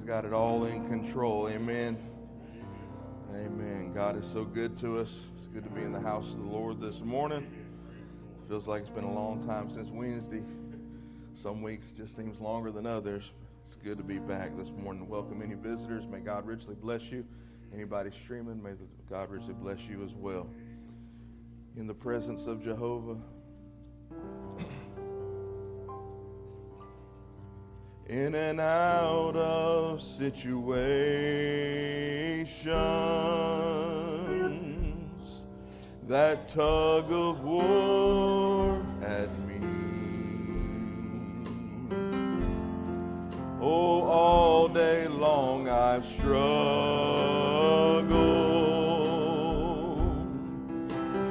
He's got it all in control. Amen. Amen. God is so good to us. It's good to be in the house of the Lord this morning. Feels like it's been a long time since Wednesday. Some weeks just seems longer than others. It's good to be back this morning. Welcome any visitors. May God richly bless you. Anybody streaming, may God richly bless you as well. In the presence of Jehovah, in and out of situations that tug of war at me. Oh, all day long I've struggled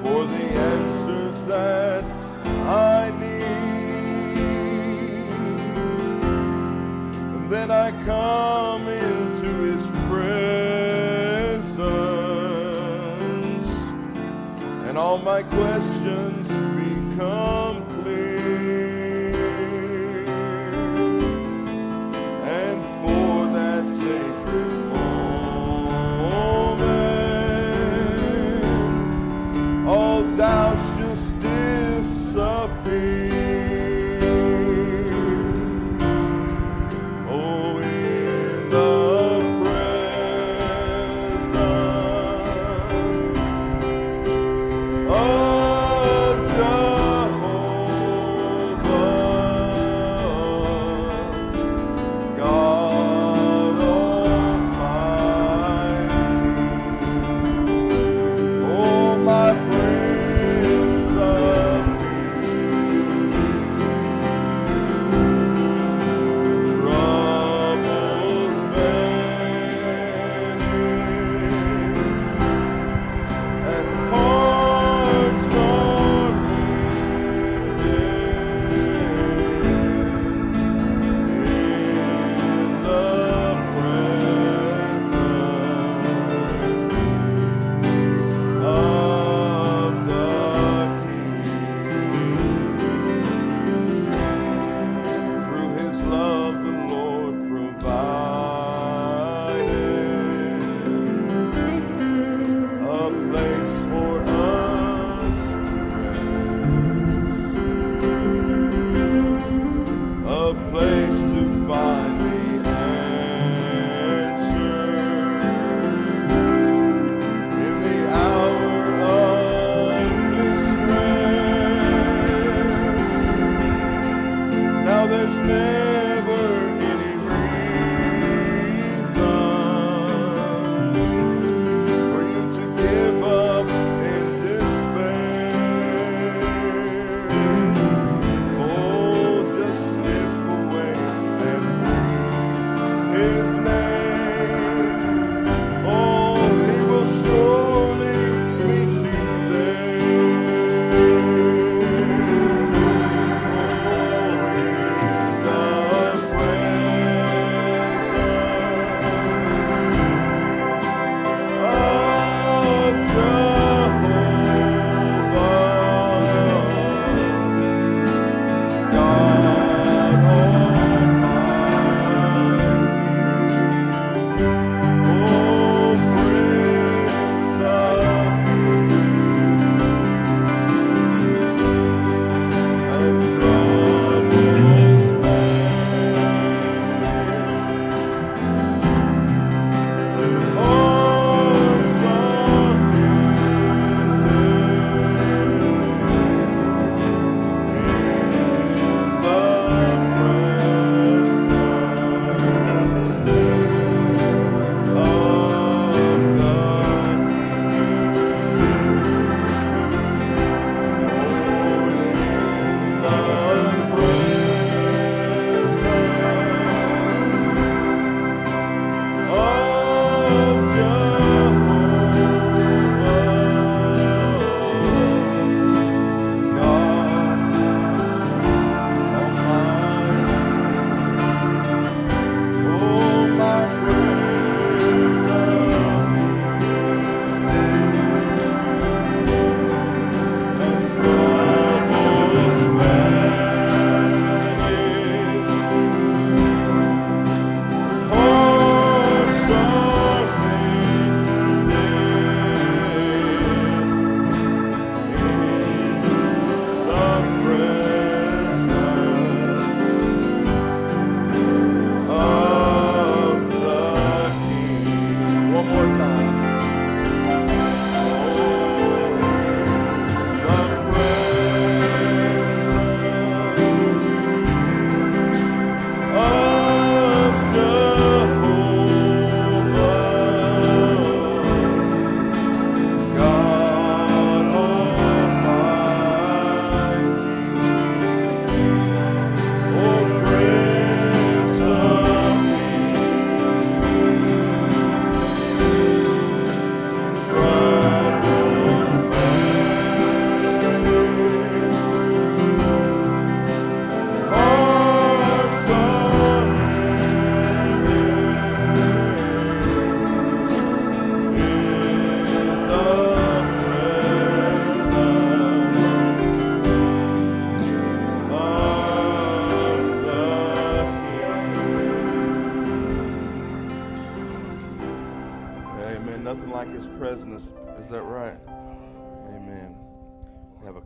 for the answers that I And I come into his presence, and all my questions become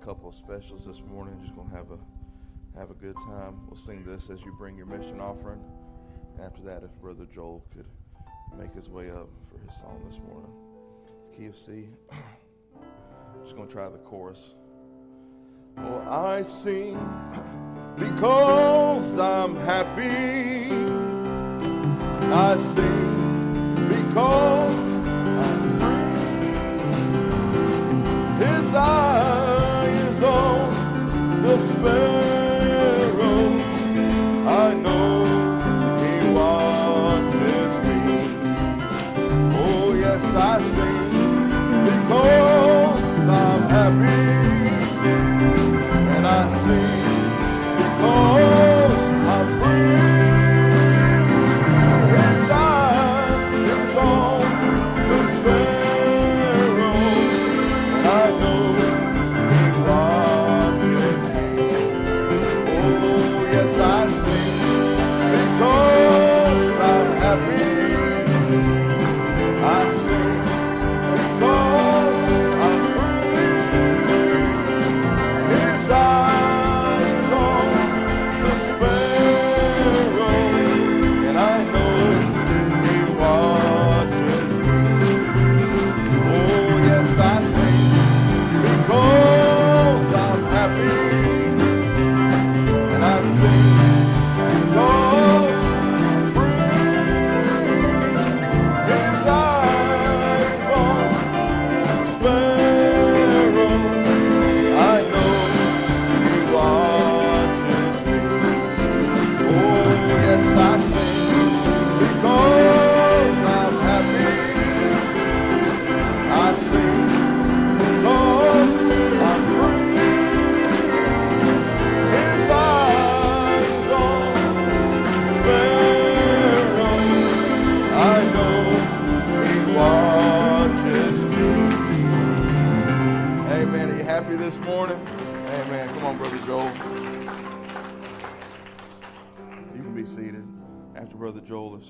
couple of specials this morning. Just gonna have a have a good time. We'll sing this as you bring your mission offering. After that, if Brother Joel could make his way up for his song this morning, the key of C. Just gonna try the chorus. Oh, I sing because I'm happy. I sing because.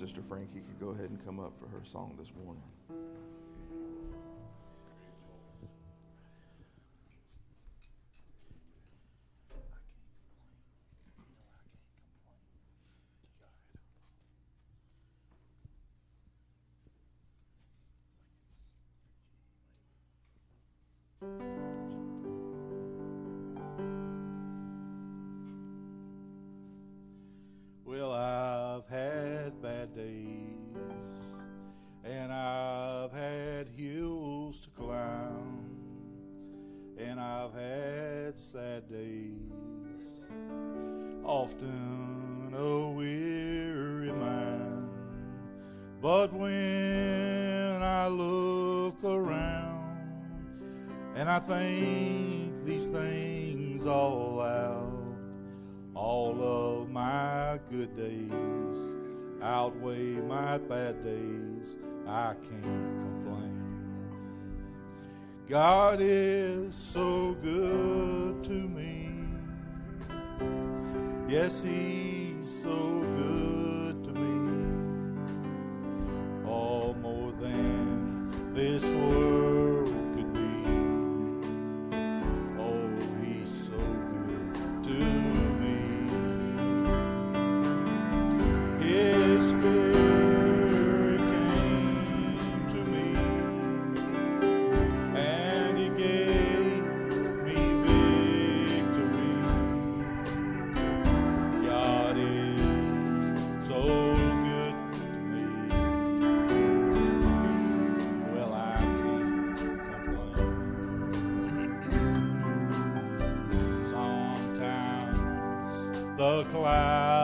Sister Frankie could go ahead and come up for her song this morning. God is so good to me. Yes, He the cloud.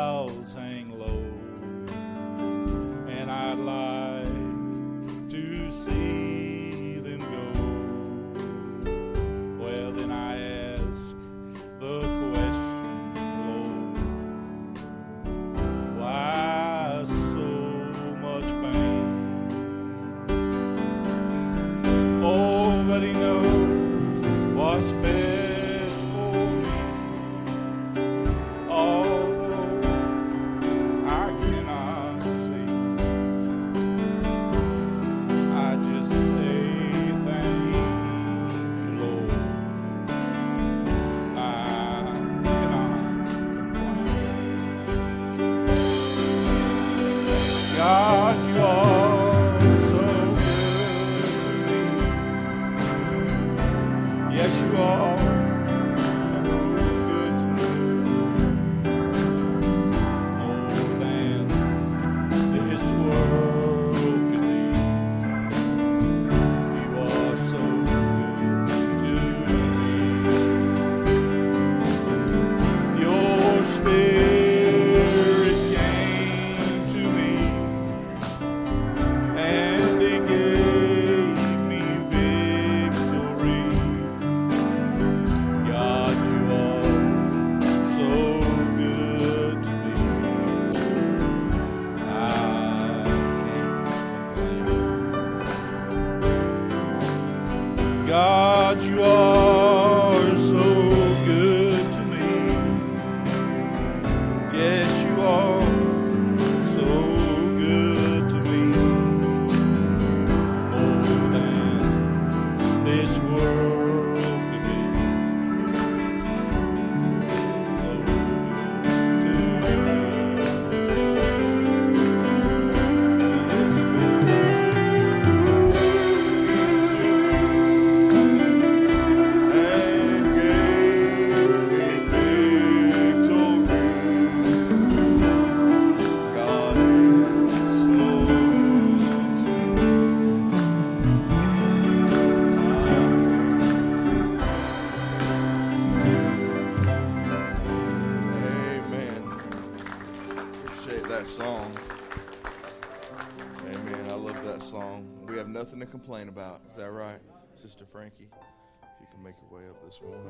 This morning.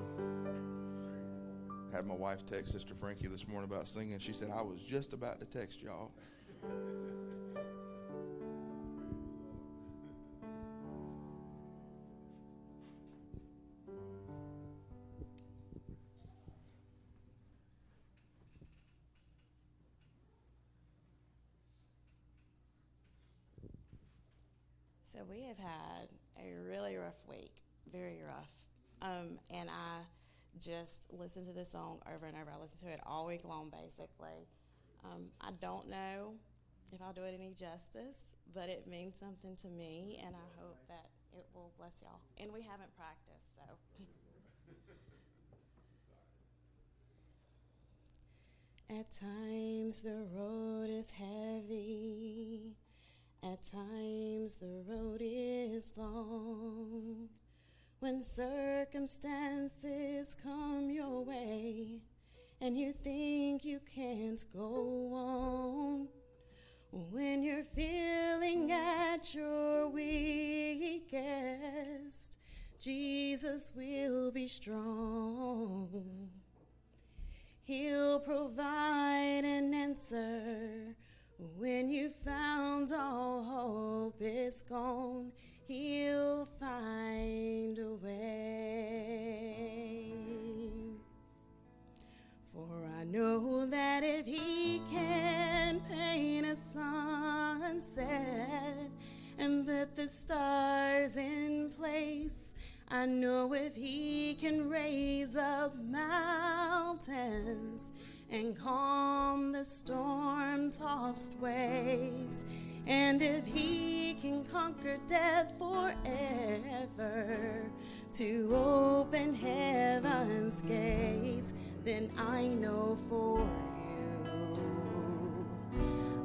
Had my wife text Sister Frankie this morning about singing. She said, I was just about to text y'all. So we have had a really rough week, very rough. Um, and I just listened to this song over and over. I listened to it all week long, basically. Um, I don't know if I'll do it any justice, but it means something to me, and I hope that it will bless y'all. And we haven't practiced, so. At times the road is heavy. At times the road is long. When circumstances come your way and you think you can't go on. When you're feeling at your weakest, Jesus will be strong. He'll provide an answer when you found all hope is gone. He'll find a way. For I know that if he can paint a sunset and put the stars in place, I know if he can raise up mountains and calm the storm tossed waves, and if he can conquer death forever to open heaven's gates, then I know for you,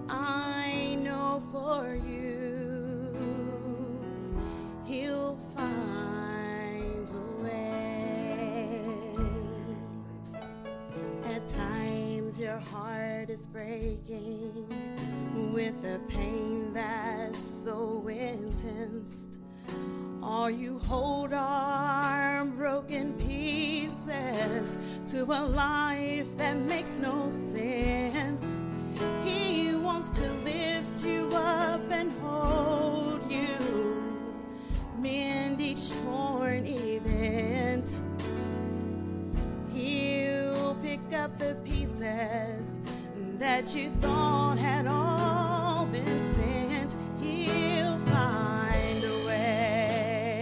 I know for you, he'll find times your heart is breaking with a pain that's so intense. All you hold are broken pieces to a life that makes no sense. He wants to lift you up and hold you, mend each torn event. Pick up the pieces that you thought had all been spent. He'll find a way.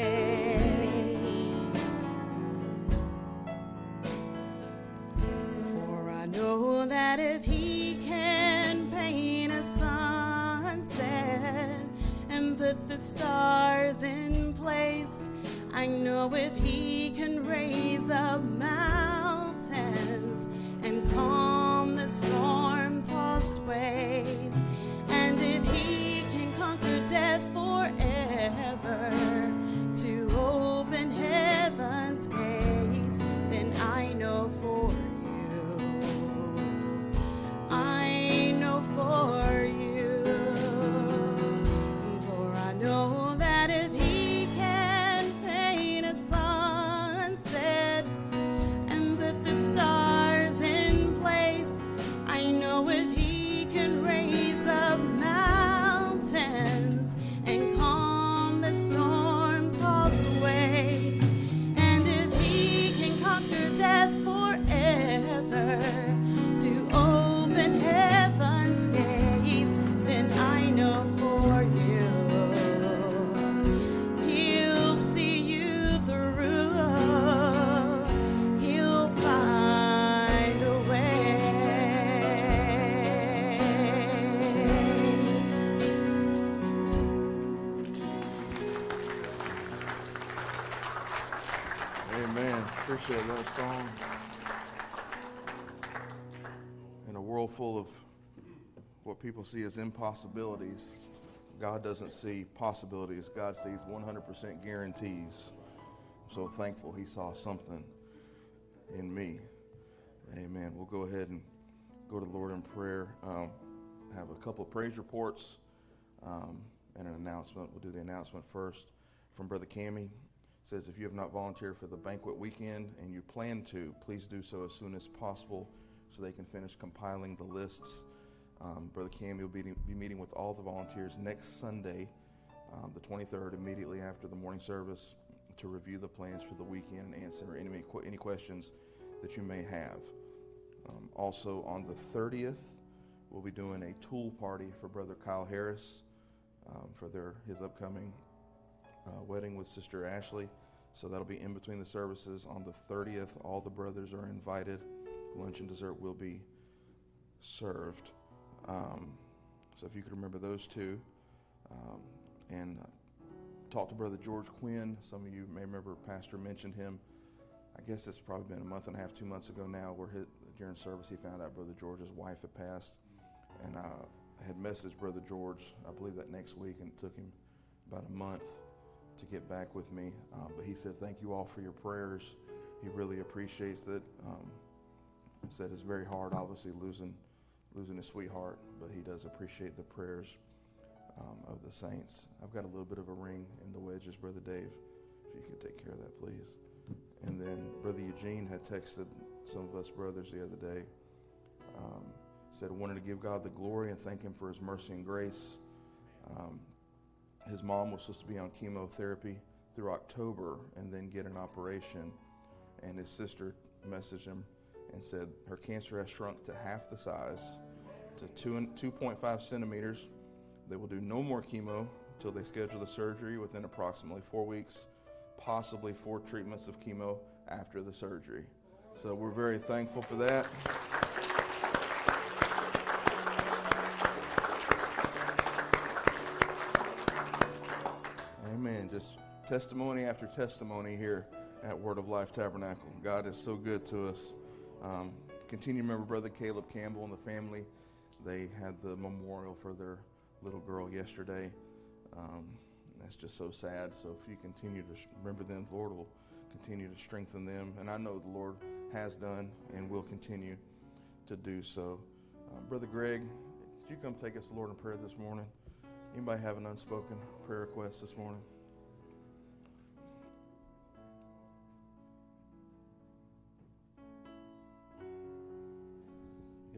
For I know that if he can paint a sunset and put the stars in place, I know if he can calm the storm tossed waves. And if he can conquer death forever to open heaven's gates, then I know for you, I know for appreciate that song. In a world full of what people see as impossibilities, God doesn't see possibilities. God sees 100% guarantees. I'm so thankful He saw something in me. Amen. We'll go ahead and go to the Lord in prayer. Um, have a couple of praise reports um, and an announcement. We'll do the announcement first from Brother Cammy says if you have not volunteered for the banquet weekend and you plan to, please do so as soon as possible so they can finish compiling the lists. Um, Brother Cam will be, be meeting with all the volunteers next Sunday, um, the 23rd, immediately after the morning service, to review the plans for the weekend and answer any, any questions that you may have. Um, also, on the 30th, we'll be doing a tool party for Brother Kyle Harris um, for their his upcoming uh, wedding with Sister Ashley. So that'll be in between the services on the 30th. All the brothers are invited. Lunch and dessert will be served. Um, so if you could remember those two. Um, and uh, talk to Brother George Quinn. Some of you may remember Pastor mentioned him. I guess it's probably been a month and a half, two months ago now, where during service he found out Brother George's wife had passed. And uh, I had messaged Brother George, I believe that next week, and it took him about a month to get back with me. Um, but he said, Thank you all for your prayers. He really appreciates it. Um, said it's very hard, obviously, losing, losing his sweetheart, but he does appreciate the prayers um, of the saints. I've got a little bit of a ring in the wedges, Brother Dave. If you could take care of that, please. And then Brother Eugene had texted some of us brothers the other day. Um, said, wanted to give God the glory and thank Him for His mercy and grace. Um, his mom was supposed to be on chemotherapy through October and then get an operation. And his sister messaged him and said her cancer has shrunk to half the size, to two and 2.5 centimeters. They will do no more chemo until they schedule the surgery within approximately four weeks, possibly four treatments of chemo after the surgery. So we're very thankful for that. Testimony after testimony here at Word of Life Tabernacle. God is so good to us. Um, continue to remember Brother Caleb Campbell and the family. They had the memorial for their little girl yesterday. Um, that's just so sad. So if you continue to remember them, the Lord will continue to strengthen them. And I know the Lord has done and will continue to do so. Um, Brother Greg, could you come take us the Lord in prayer this morning? Anybody have an unspoken prayer request this morning?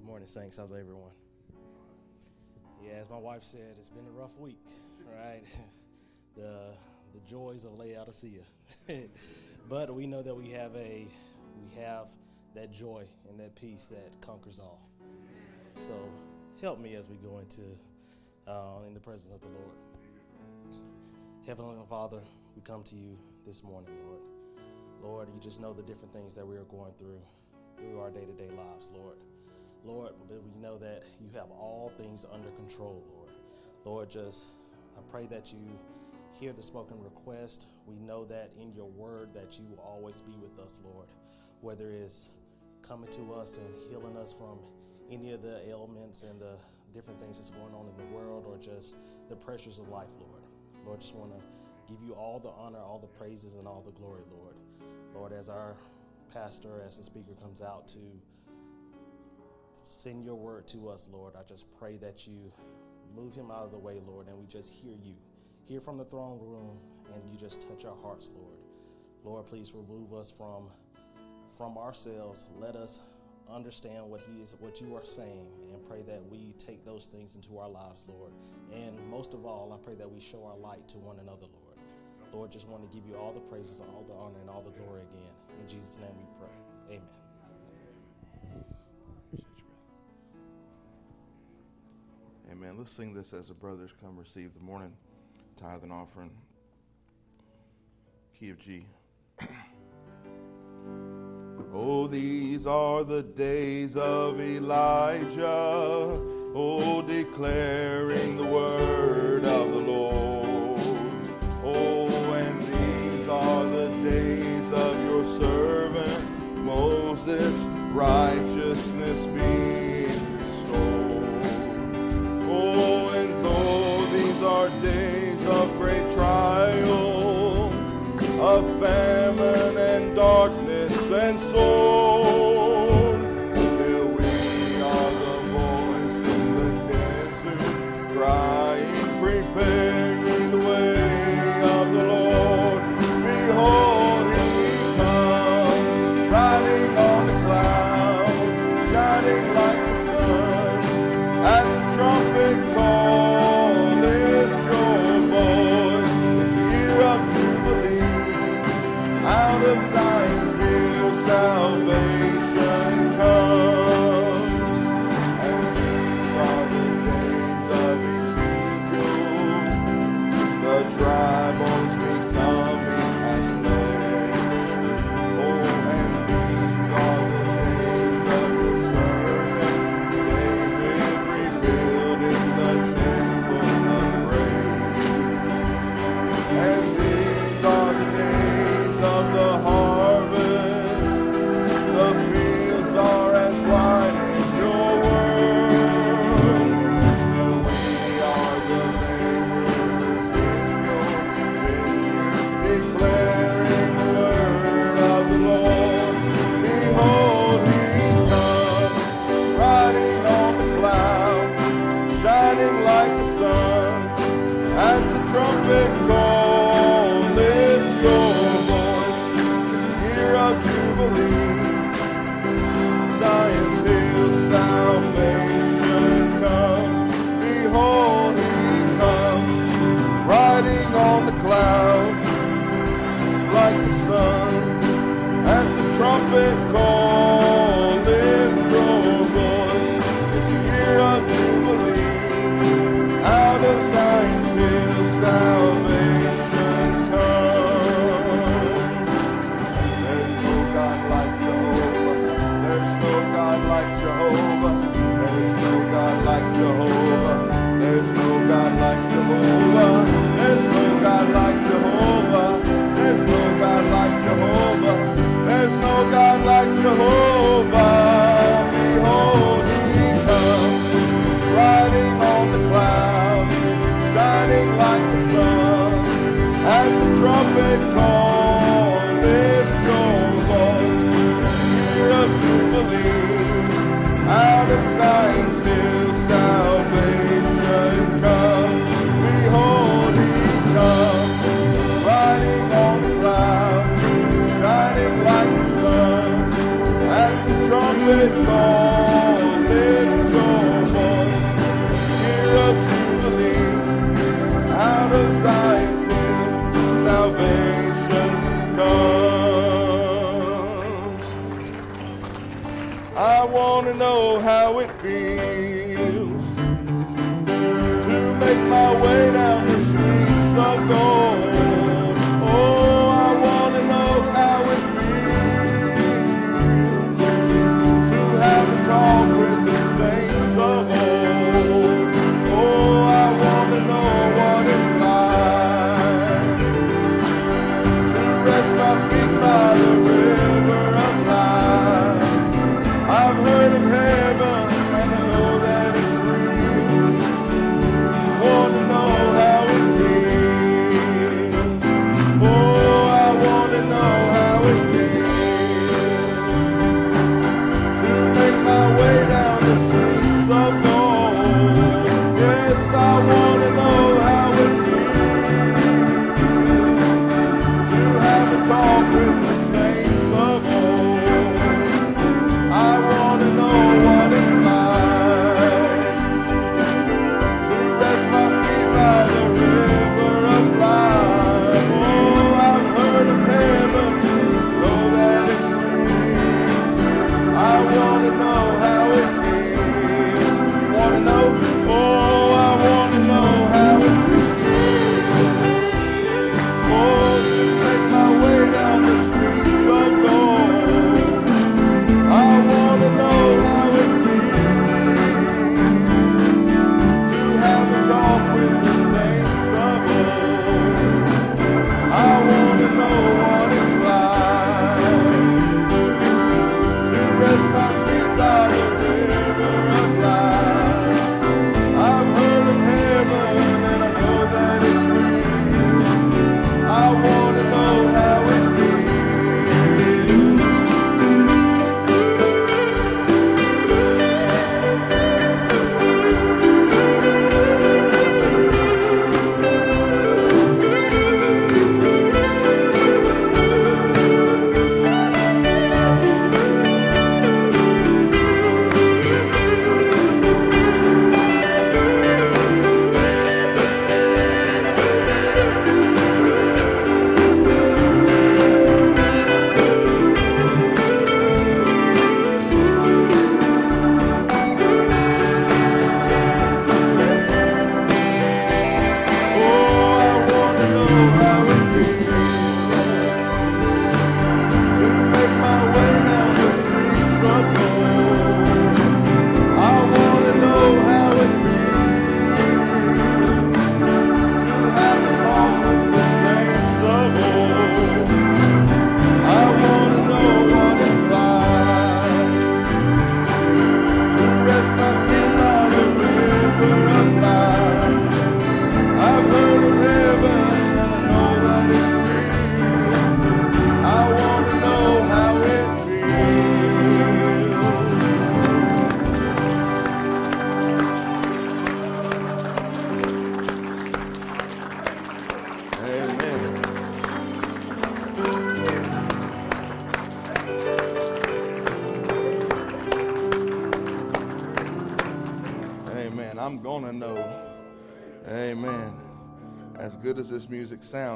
Morning, Saints. How's everyone? Yeah, as my wife said, it's been a rough week, right? the the joys of Laodicea, but we know that we have a we have that joy and that peace that conquers all. So help me as we go into uh, in the presence of the Lord. Heavenly Father, we come to you this morning, Lord. Lord, you just know the different things that we are going through through our day to day lives, Lord. Lord, we know that you have all things under control, Lord. Lord, just I pray that you hear the spoken request. We know that in your word that you will always be with us, Lord. Whether it's coming to us and healing us from any of the ailments and the different things that's going on in the world or just the pressures of life, Lord. Lord, just want to give you all the honor, all the praises, and all the glory, Lord. Lord, as our pastor, as the speaker comes out to send your word to us, Lord, I just pray that you move him out of the way, Lord, and we just hear you. Hear from the throne room, and you just touch our hearts, Lord. Lord, please remove us from from ourselves. Let us understand what he is what you are saying and pray that we take those things into our lives lord and most of all i pray that we show our light to one another lord lord just want to give you all the praises all the honor and all the glory again in jesus name we pray amen Amen. Let's sing this as the brothers come receive the morning tithe and offering. Key of G. Oh, these are the days of Elijah. Oh, declaring the word of the Lord. Oh, and these are the days of your servant Moses, righteousness being darkness the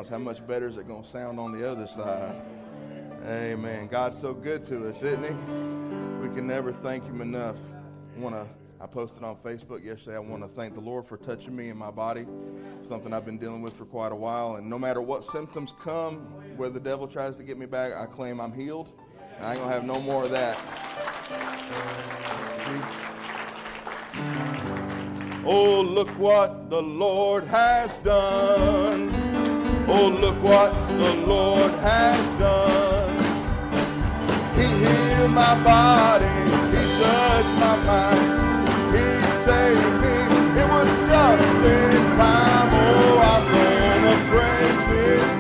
how much better is it going to sound on the other side? Amen. God's so good to us, isn't He? We can never thank Him enough. I want to. I posted on Facebook yesterday. I want to thank the Lord for touching me in my body, something I've been dealing with for quite a while. And no matter what symptoms come, where the devil tries to get me back, I claim I'm healed. I ain't gonna have no more of that. Oh, look what the Lord has done. Oh, look what the Lord has done. He healed my body, He touched my mind, He saved me. It was just in time. Oh, I'm gonna praise His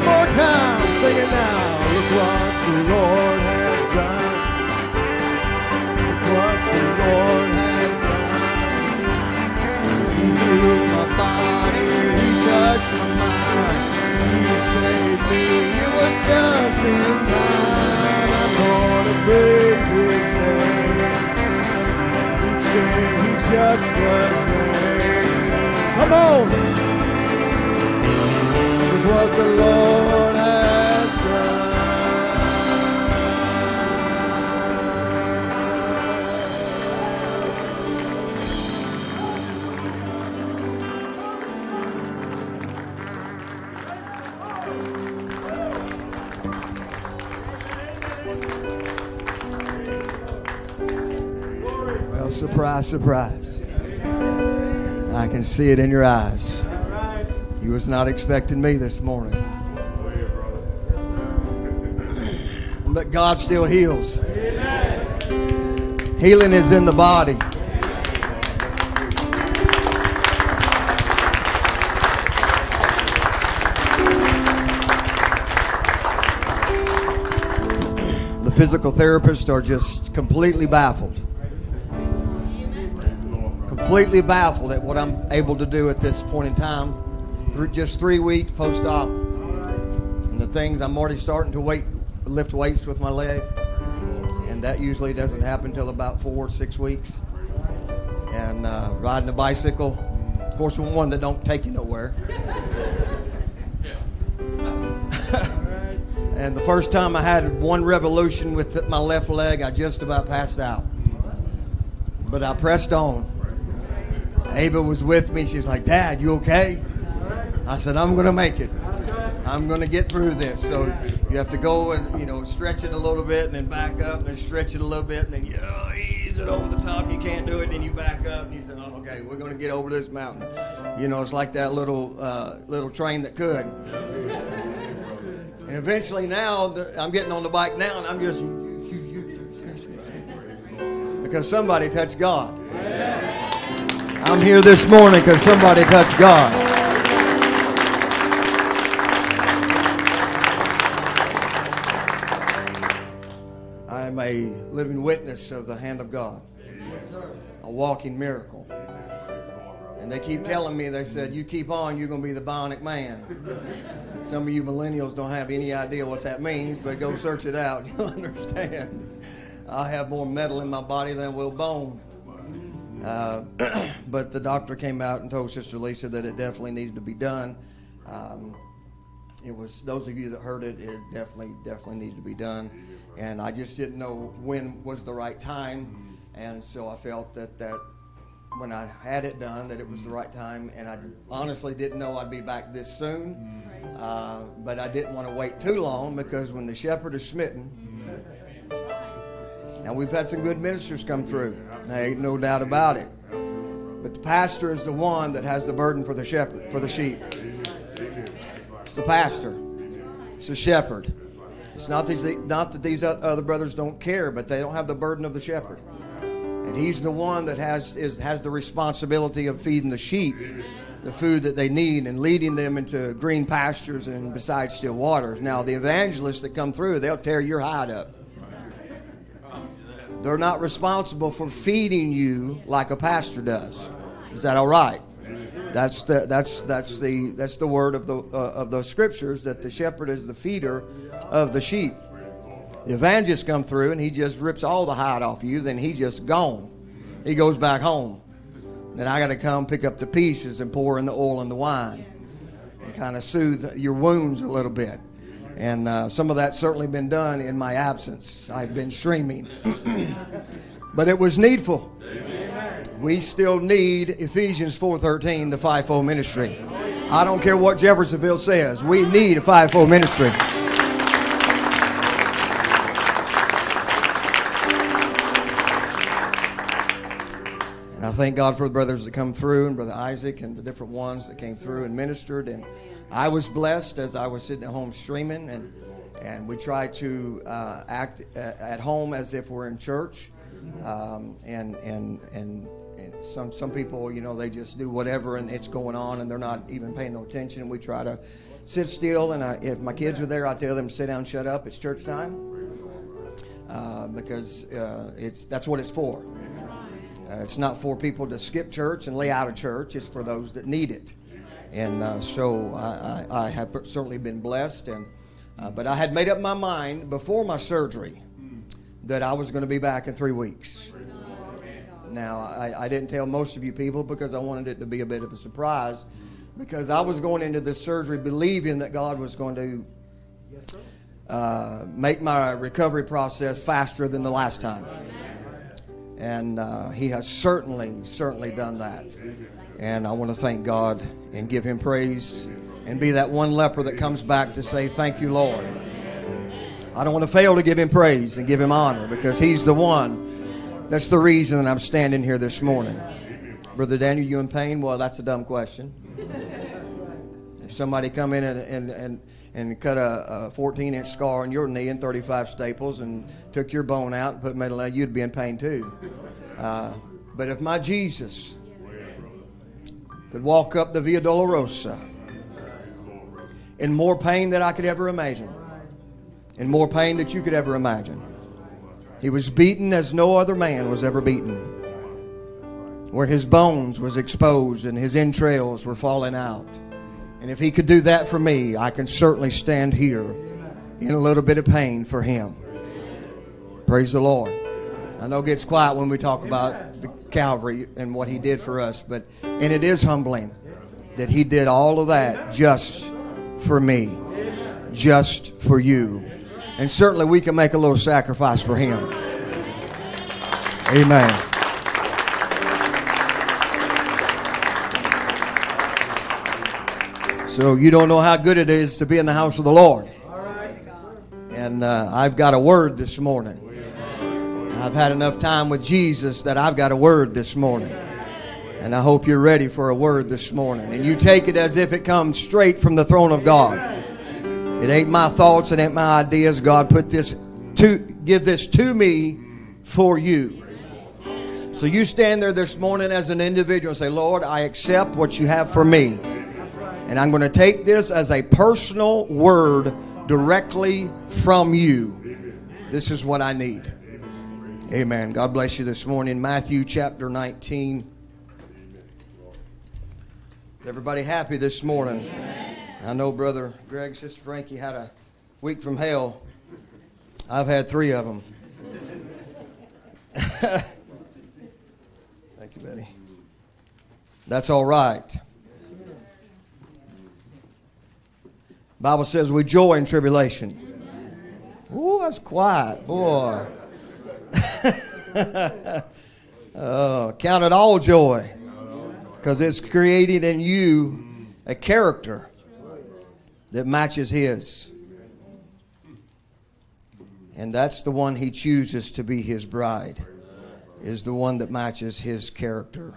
One more time, sing it now. Look what the Lord has done. Look what the Lord has done. He healed my body. He touched my mind. He saved me. It was just in time. I'm gonna praise His name. Each day He's just the same. Come on. Well, surprise, surprise. I can see it in your eyes. You was not expecting me this morning. But God still heals. Healing is in the body. The physical therapists are just completely baffled. Completely baffled at what I'm able to do at this point in time. Through just three weeks post op. And the things I'm already starting to wait, lift weights with my leg. And that usually doesn't happen until about four, or six weeks. And uh, riding a bicycle. Of course, one that don't take you nowhere. And the first time I had one revolution with my left leg, I just about passed out. but I pressed on. Ava was with me. She was like, Dad, you okay? I said, I'm going to make it. I'm going to get through this. So you have to go and, you know, stretch it a little bit and then back up and then stretch it a little bit and then you ease it over the top you can't do it and then you back up and you say, oh, okay, we're going to get over this mountain. You know, it's like that little, uh, little train that could. And eventually now, the, I'm getting on the bike now and I'm just, because somebody touched God. I'm here this morning because somebody touched God. Living witness of the hand of God, a walking miracle. And they keep telling me, they said, you keep on, you're going to be the bionic man. Some of you millennials don't have any idea what that means, but go search it out. You'll understand. I have more metal in my body than will bone. Uh, but the doctor came out and told Sister Lisa that it definitely needed to be done. Um, it was those of you that heard it, it definitely, definitely needed to be done. And I just didn't know when was the right time, mm-hmm. and so I felt that that when I had it done, that it was the right time. And I honestly didn't know I'd be back this soon, mm-hmm. uh, but I didn't want to wait too long because when the shepherd is smitten, mm-hmm. now we've had some good ministers come through. There ain't no doubt about it. But the pastor is the one that has the burden for the shepherd, for the sheep. It's the pastor. It's the shepherd. It's not not that these other brothers don't care, but they don't have the burden of the shepherd. And he's the one that has is, has the responsibility of feeding the sheep the food that they need and leading them into green pastures and beside still waters. Now, the evangelists that come through, they'll tear your hide up. They're not responsible for feeding you like a pastor does. Is that all right? That's the that's that's the that's the word of the uh, of the scriptures that the shepherd is the feeder of the sheep. The evangelist come through and he just rips all the hide off you, then he's just gone. He goes back home. Then I got to come pick up the pieces and pour in the oil and the wine and kind of soothe your wounds a little bit. And uh, some of that's certainly been done in my absence. I've been streaming, but it was needful. We still need Ephesians 4:13, the fivefold ministry. I don't care what Jeffersonville says. We need a fivefold ministry. And I thank God for the brothers that come through and Brother Isaac and the different ones that came through and ministered. And I was blessed as I was sitting at home streaming, and and we try to uh, act uh, at home as if we're in church. Um, and and and and some some people, you know, they just do whatever and it's going on, and they're not even paying no attention. We try to sit still, and I, if my kids are there, I tell them sit down, shut up. It's church time uh, because uh, it's that's what it's for. Uh, it's not for people to skip church and lay out of church. It's for those that need it. And uh, so I, I, I, have certainly been blessed. And uh, but I had made up my mind before my surgery that I was going to be back in three weeks. Now I, I didn't tell most of you people because I wanted it to be a bit of a surprise because I was going into this surgery believing that God was going to uh, make my recovery process faster than the last time. And uh, He has certainly, certainly done that. And I want to thank God and give Him praise and be that one leper that comes back to say, Thank you, Lord. I don't want to fail to give Him praise and give Him honor because He's the one that's the reason that I'm standing here this morning. Brother Daniel, you in pain? Well, that's a dumb question. If somebody come in and, and, and, and cut a, a 14 inch scar on your knee and 35 staples and took your bone out and put metal in, you'd be in pain too. Uh, but if my Jesus could walk up the Via Dolorosa in more pain than I could ever imagine, in more pain that you could ever imagine, he was beaten as no other man was ever beaten, where his bones was exposed and his entrails were falling out. And if he could do that for me, I can certainly stand here in a little bit of pain for him. Praise the Lord. I know it gets quiet when we talk about the Calvary and what he did for us, but and it is humbling that he did all of that just for me, just for you. And certainly we can make a little sacrifice for him. Amen. So you don't know how good it is to be in the house of the Lord. And uh, I've got a word this morning. I've had enough time with Jesus that I've got a word this morning. And I hope you're ready for a word this morning. And you take it as if it comes straight from the throne of God. It ain't my thoughts, it ain't my ideas. God put this to give this to me for you. So you stand there this morning as an individual and say, Lord, I accept what you have for me. And I'm going to take this as a personal word directly from you. This is what I need. Amen. God bless you this morning. Matthew chapter 19. Everybody happy this morning? I know Brother Greg, Sister Frankie had a week from hell. I've had three of them. Thank you, Betty. That's all right. Bible says we joy in tribulation. Ooh, that's quiet, boy. oh, count it all joy because it's creating in you a character that matches his. And that's the one he chooses to be his bride, is the one that matches his character.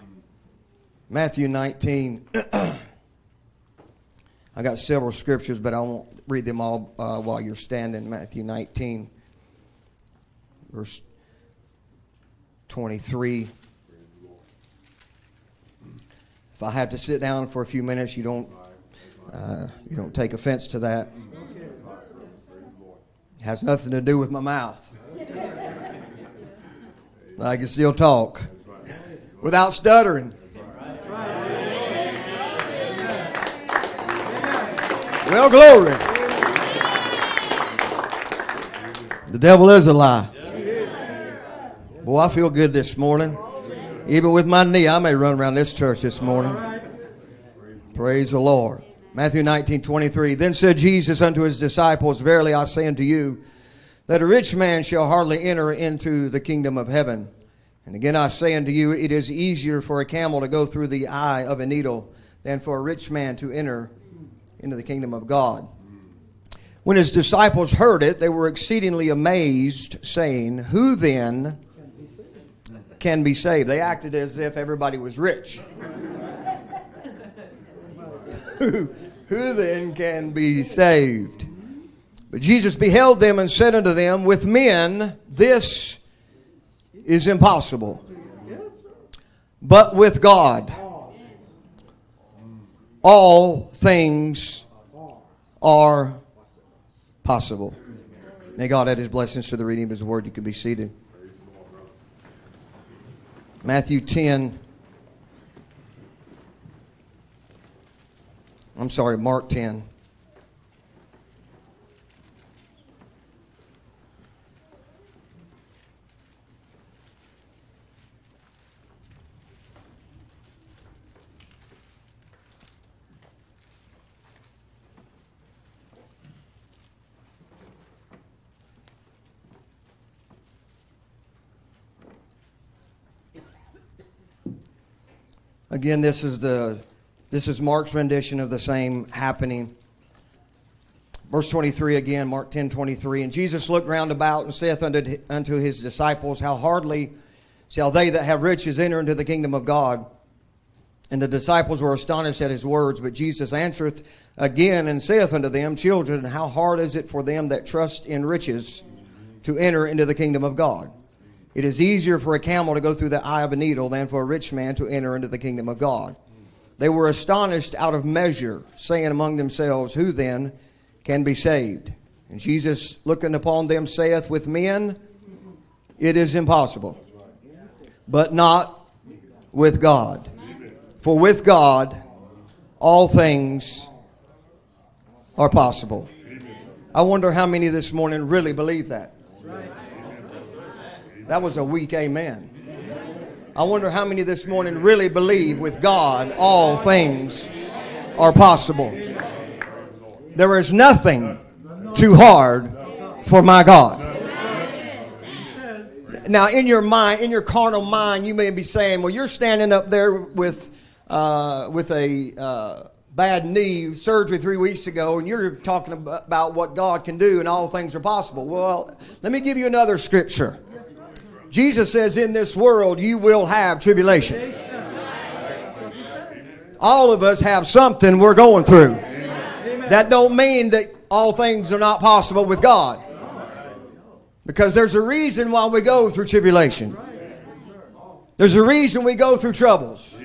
Matthew 19. I got several scriptures, but I won't read them all uh, while you're standing. Matthew 19, verse 23. If I have to sit down for a few minutes, you don't uh, you don't take offense to that. It has nothing to do with my mouth. I can still talk without stuttering. Well, glory. The devil is a lie. Boy, I feel good this morning. Even with my knee, I may run around this church this morning. Praise the Lord. Matthew 19, 23. Then said Jesus unto his disciples, Verily I say unto you, that a rich man shall hardly enter into the kingdom of heaven. And again I say unto you, it is easier for a camel to go through the eye of a needle than for a rich man to enter into the kingdom of God. When his disciples heard it, they were exceedingly amazed, saying, Who then can be saved? They acted as if everybody was rich. Who, then can be saved? But Jesus beheld them and said unto them, With men this is impossible, but with God all things are possible. May God add his blessings to the reading of his word. You can be seated. Matthew 10. I'm sorry, Mark 10. Again, this is the this is Mark's rendition of the same happening. Verse 23 again, Mark 10 23. And Jesus looked round about and saith unto, unto his disciples, How hardly shall they that have riches enter into the kingdom of God? And the disciples were astonished at his words. But Jesus answereth again and saith unto them, Children, how hard is it for them that trust in riches to enter into the kingdom of God? It is easier for a camel to go through the eye of a needle than for a rich man to enter into the kingdom of God. They were astonished out of measure, saying among themselves, Who then can be saved? And Jesus, looking upon them, saith, With men it is impossible, but not with God. For with God all things are possible. I wonder how many this morning really believe that. That was a weak amen. I wonder how many this morning really believe with God all things are possible. There is nothing too hard for my God. Now, in your mind, in your carnal mind, you may be saying, "Well, you're standing up there with uh, with a uh, bad knee surgery three weeks ago, and you're talking about what God can do and all things are possible. Well, let me give you another scripture. Jesus says, In this world you will have tribulation. All of us have something we're going through. That don't mean that all things are not possible with God. Because there's a reason why we go through tribulation. There's a reason we go through troubles.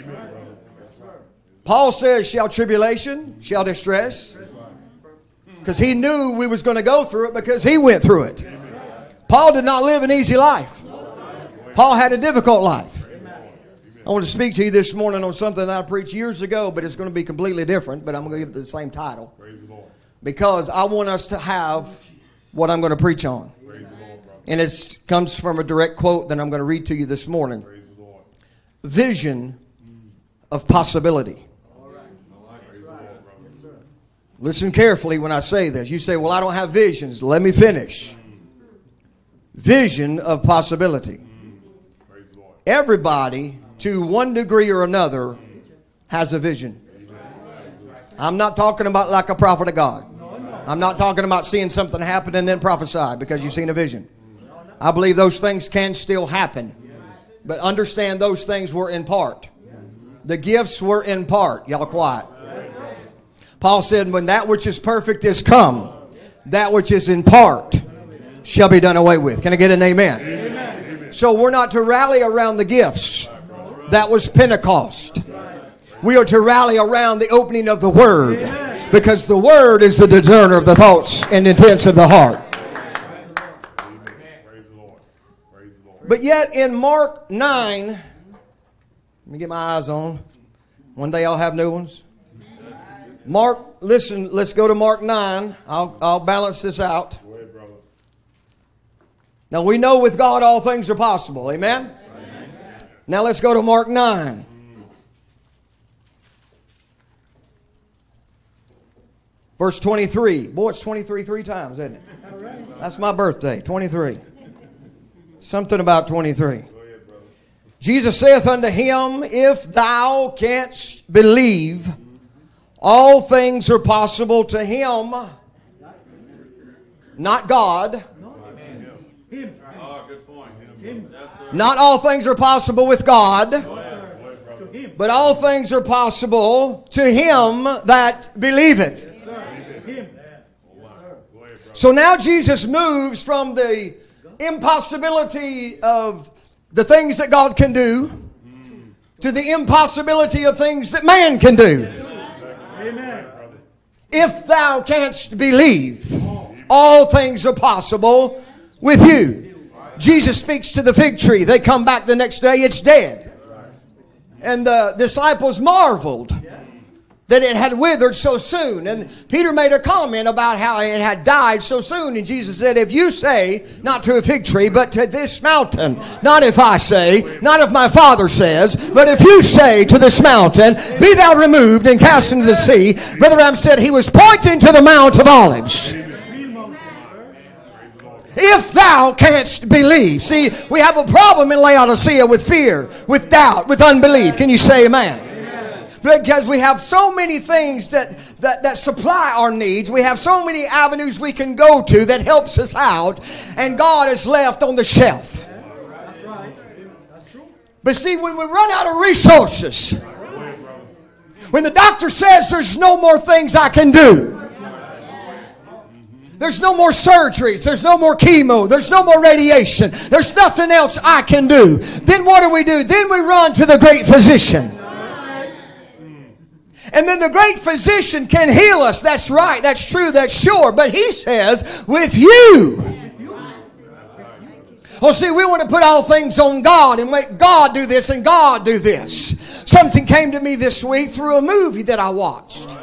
Paul says, shall tribulation, shall distress. Because he knew we was going to go through it because he went through it. Paul did not live an easy life. Paul had a difficult life. I want to speak to you this morning on something that I preached years ago, but it's going to be completely different, but I'm going to give it the same title. Because I want us to have what I'm going to preach on. And it comes from a direct quote that I'm going to read to you this morning. Vision of possibility. Listen carefully when I say this. You say, Well, I don't have visions. Let me finish. Vision of possibility. Everybody, to one degree or another, has a vision. I'm not talking about like a prophet of God. I'm not talking about seeing something happen and then prophesy because you've seen a vision. I believe those things can still happen. But understand those things were in part. The gifts were in part. Y'all quiet. Paul said, When that which is perfect is come, that which is in part shall be done away with. Can I get an amen? amen. So we're not to rally around the gifts. That was Pentecost. We are to rally around the opening of the Word because the Word is the discerner of the thoughts and intents of the heart. But yet in Mark 9, let me get my eyes on. One day I'll have new ones. Mark, listen, let's go to Mark 9. I'll, I'll balance this out. Now we know with God all things are possible. Amen? Amen? Now let's go to Mark 9. Verse 23. Boy, it's 23 three times, isn't it? That's my birthday, 23. Something about 23. Jesus saith unto him, If thou canst believe, all things are possible to him, not God. Not all things are possible with God, but all things are possible to him that believeth. So now Jesus moves from the impossibility of the things that God can do to the impossibility of things that man can do. Amen. If thou canst believe, all things are possible with you. Jesus speaks to the fig tree. They come back the next day, it's dead. And the disciples marveled that it had withered so soon. And Peter made a comment about how it had died so soon. And Jesus said, If you say, not to a fig tree, but to this mountain, not if I say, not if my Father says, but if you say to this mountain, Be thou removed and cast into the sea. Brother Branham said he was pointing to the Mount of Olives. If thou canst believe. See, we have a problem in Laodicea with fear, with doubt, with unbelief. Can you say amen? because we have so many things that, that, that supply our needs. We have so many avenues we can go to that helps us out, and God is left on the shelf. But see, when we run out of resources, when the doctor says there's no more things I can do, there's no more surgeries. There's no more chemo. There's no more radiation. There's nothing else I can do. Then what do we do? Then we run to the great physician. And then the great physician can heal us. That's right. That's true. That's sure. But he says, with you. Oh, see, we want to put all things on God and make God do this and God do this. Something came to me this week through a movie that I watched.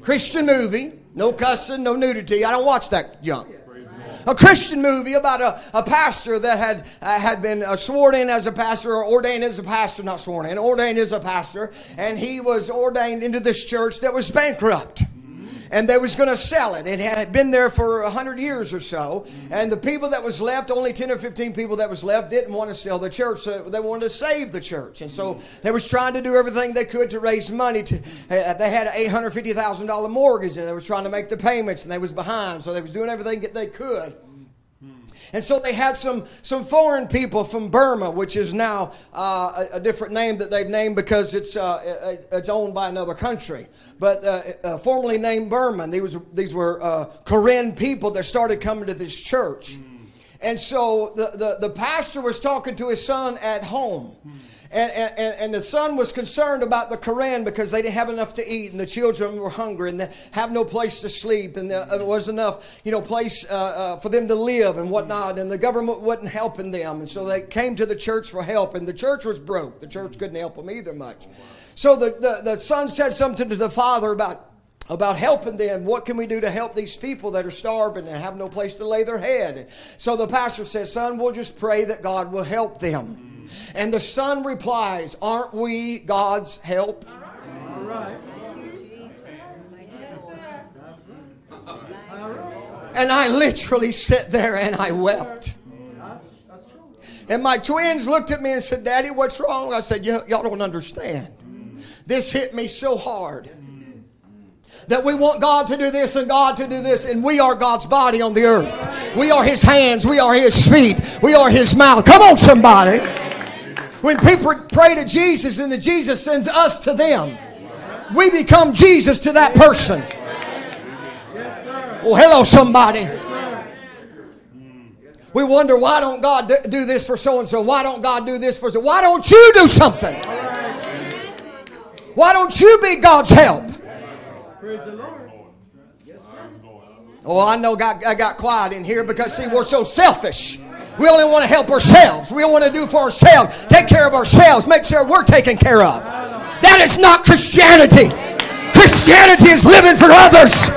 Christian movie. No cussing, no nudity. I don't watch that junk a Christian movie about a, a pastor that had, uh, had been uh, sworn in as a pastor or ordained as a pastor, not sworn in, ordained as a pastor, and he was ordained into this church that was bankrupt. And they was going to sell it. It had been there for a 100 years or so, and the people that was left, only 10 or 15 people that was left, didn't want to sell the church. So they wanted to save the church. And so they was trying to do everything they could to raise money. To uh, They had an $850,000 mortgage, and they was trying to make the payments, and they was behind. So they was doing everything that they could. And so they had some, some foreign people from Burma, which is now uh, a, a, different name that they've named because it's, uh, it's owned by another country. But uh, uh formerly named Burma. And these, these were uh, Karen people that started coming to this church. And so the, the, the pastor was talking to his son at home. And, and, and, the son was concerned about the Karen because they didn't have enough to eat, and the children were hungry, and they have no place to sleep, and there was enough, you know, place uh, uh, for them to live and whatnot, and the government wasn't helping them, and so they came to the church for help, and the church was broke. The church couldn't help them either much. So the, the, the son said something to the father about about helping them. What can we do to help these people that are starving and have no place to lay their head? So the pastor says, Son, we'll just pray that God will help them. And the son replies, Aren't we God's help? All right. And I literally sat there and I wept. And my twins looked at me and said, Daddy, what's wrong? I said, Y'all don't understand. This hit me so hard that we want God to do this and God to do this, and we are God's body on the earth. We are His hands, we are His feet, we are His mouth. Come on, somebody. When people pray to Jesus and then Jesus sends us to them, we become Jesus to that person. Well, hello, somebody. We wonder why don't God do this for so and so? Why don't God do this for so? Why don't you do something? Why don't you be God's help? Praise the Lord. Oh, I know I got quiet in here because see, we're so selfish. We only want to help ourselves. We want to do for ourselves, take care of ourselves, make sure we're taken care of. That is not Christianity. Christianity is living for others.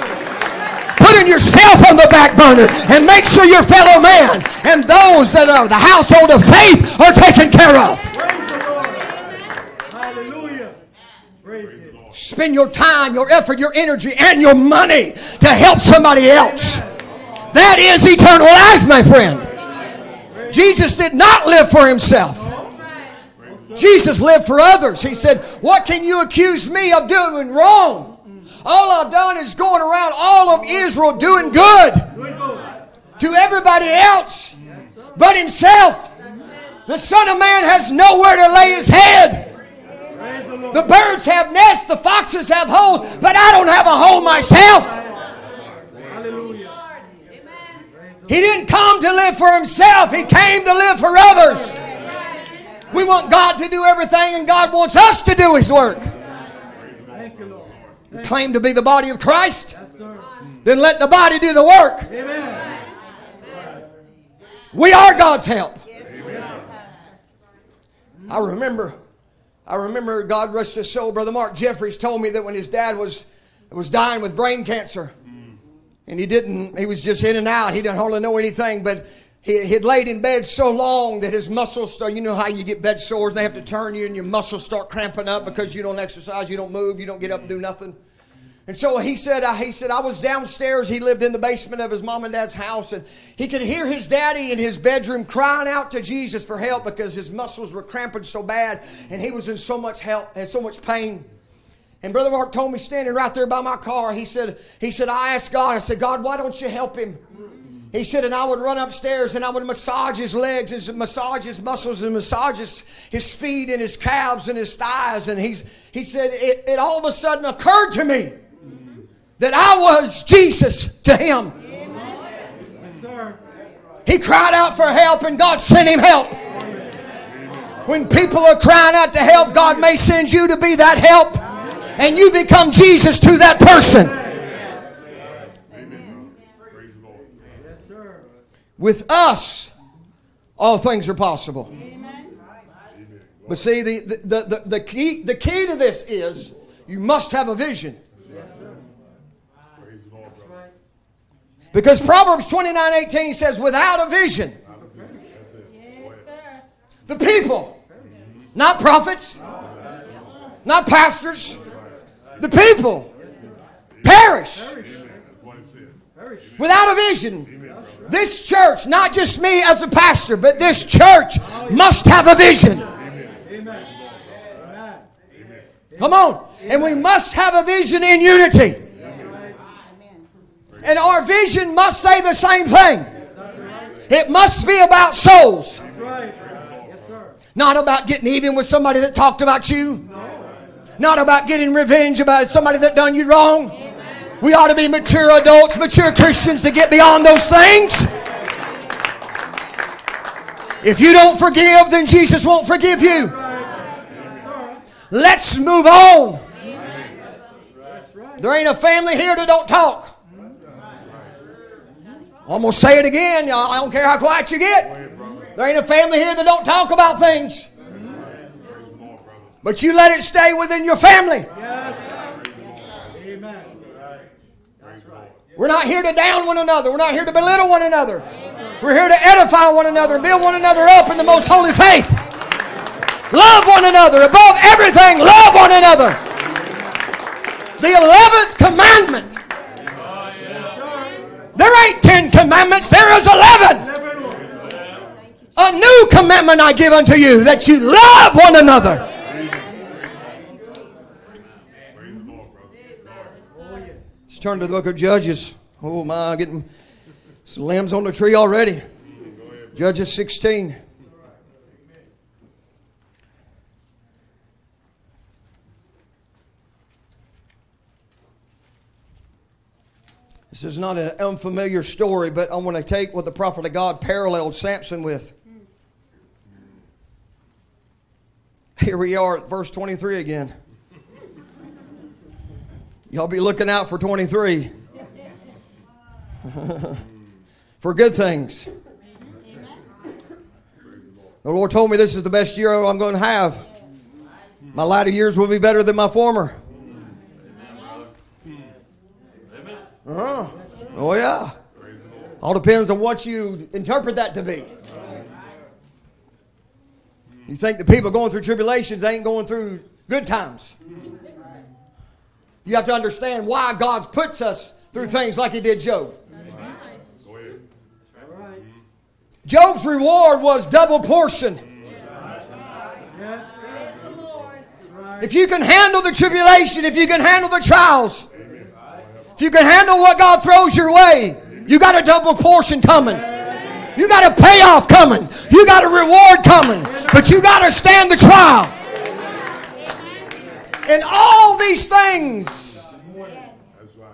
Putting yourself on the back burner and make sure your fellow man and those that are the household of faith are taken care of. Hallelujah. Spend your time, your effort, your energy, and your money to help somebody else. That is eternal life, my friend. Jesus did not live for himself. Jesus lived for others. He said, What can you accuse me of doing wrong? All I've done is going around all of Israel doing good to everybody else but himself. The Son of Man has nowhere to lay his head. The birds have nests, the foxes have holes, but I don't have a hole myself. He didn't come to live for himself, He came to live for others. We want God to do everything, and God wants us to do His work. We claim to be the body of Christ, then let the body do the work. We are God's help. I remember, I remember God rest his soul. Brother Mark Jeffries told me that when his dad was was dying with brain cancer, and he didn't, he was just in and out. He didn't hardly know anything, but he had laid in bed so long that his muscles start, you know how you get bed sores, they have to turn you and your muscles start cramping up because you don't exercise, you don't move, you don't get up and do nothing. And so he said, he said, I was downstairs. He lived in the basement of his mom and dad's house, and he could hear his daddy in his bedroom crying out to Jesus for help because his muscles were cramping so bad, and he was in so much help and so much pain. And Brother Mark told me standing right there by my car, he said, he said, I asked God, I said, God, why don't you help him? He said, and I would run upstairs and I would massage his legs and massage his muscles and massage his, his feet and his calves and his thighs. And he's, he said, it, it all of a sudden occurred to me that I was Jesus to him. He cried out for help and God sent him help. When people are crying out to help, God may send you to be that help and you become Jesus to that person. With us, all things are possible. Amen. But see, the, the, the, the, key, the key to this is you must have a vision. Because Proverbs 29 18 says, without a vision, the people, not prophets, not pastors, the people perish. Without a vision. This church, not just me as a pastor, but this church must have a vision. Come on. And we must have a vision in unity. And our vision must say the same thing. It must be about souls. Not about getting even with somebody that talked about you. Not about getting revenge about somebody that done you wrong. We ought to be mature adults, mature Christians to get beyond those things. If you don't forgive, then Jesus won't forgive you. Let's move on. There ain't a family here that don't talk. I'm going to say it again. I don't care how quiet you get. There ain't a family here that don't talk about things. But you let it stay within your family. amen We're not here to down one another. We're not here to belittle one another. We're here to edify one another and build one another up in the most holy faith. Love one another. Above everything, love one another. The 11th commandment. There ain't 10 commandments, there is 11. A new commandment I give unto you that you love one another. Turn to the book of Judges. Oh my, getting some limbs on the tree already. Judges 16. This is not an unfamiliar story, but I want to take what the prophet of God paralleled Samson with. Here we are at verse 23 again. Y'all be looking out for 23. for good things. The Lord told me this is the best year I'm going to have. My latter years will be better than my former. Uh-huh. oh, yeah. All depends on what you interpret that to be. You think the people going through tribulations ain't going through good times. You have to understand why God puts us through things like He did Job. Job's reward was double portion. If you can handle the tribulation, if you can handle the trials, if you can handle what God throws your way, you got a double portion coming. You got a payoff coming. You got a reward coming. But you got to stand the trial. And all these things, That's right.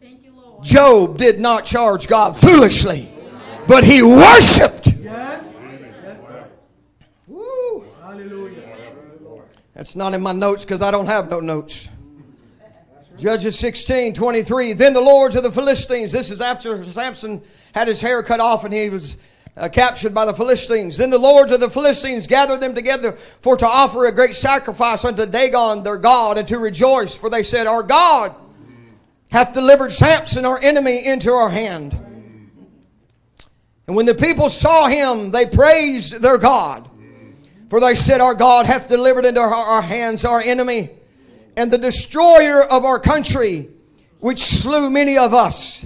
Thank you, Lord. Job did not charge God foolishly, but he worshiped. Yes. Woo. That's not in my notes because I don't have no notes. Judges 16, 23. Then the lords of the Philistines, this is after Samson had his hair cut off and he was uh, captured by the Philistines. Then the lords of the Philistines gathered them together for to offer a great sacrifice unto Dagon their God and to rejoice. For they said, Our God hath delivered Samson our enemy into our hand. And when the people saw him, they praised their God. For they said, Our God hath delivered into our, our hands our enemy and the destroyer of our country, which slew many of us.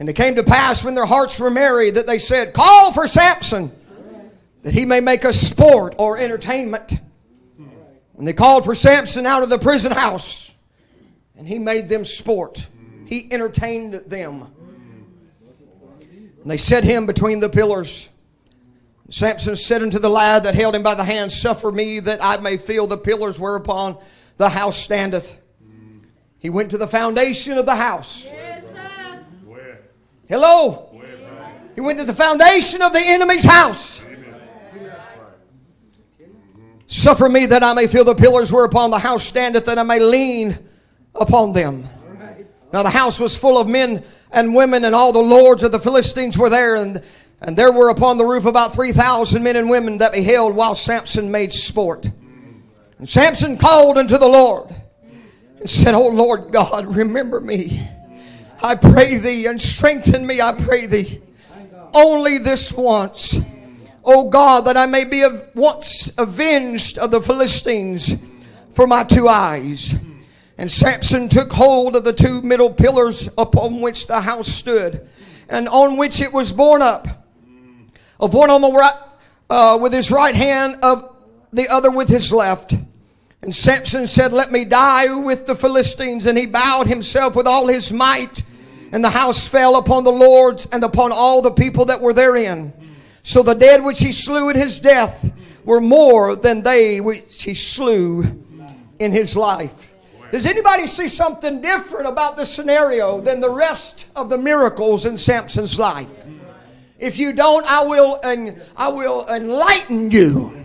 And it came to pass when their hearts were merry that they said, Call for Samson, that he may make us sport or entertainment. And they called for Samson out of the prison house, and he made them sport. He entertained them. And they set him between the pillars. Samson said unto the lad that held him by the hand, Suffer me that I may feel the pillars whereupon the house standeth. He went to the foundation of the house. Hello. He went to the foundation of the enemy's house. Suffer me that I may feel the pillars whereupon the house standeth, that I may lean upon them. Now the house was full of men and women, and all the lords of the Philistines were there, and, and there were upon the roof about 3,000 men and women that beheld while Samson made sport. And Samson called unto the Lord and said, O Lord God, remember me. I pray thee and strengthen me, I pray thee. Only this once. O God, that I may be once avenged of the Philistines for my two eyes. And Samson took hold of the two middle pillars upon which the house stood, and on which it was borne up, of one on the right, uh, with his right hand, of the other with his left. And Samson said, Let me die with the Philistines. And he bowed himself with all his might. And the house fell upon the lords and upon all the people that were therein. So the dead which he slew at his death were more than they which he slew in his life. Does anybody see something different about this scenario than the rest of the miracles in Samson's life? If you don't, I will, and I will enlighten you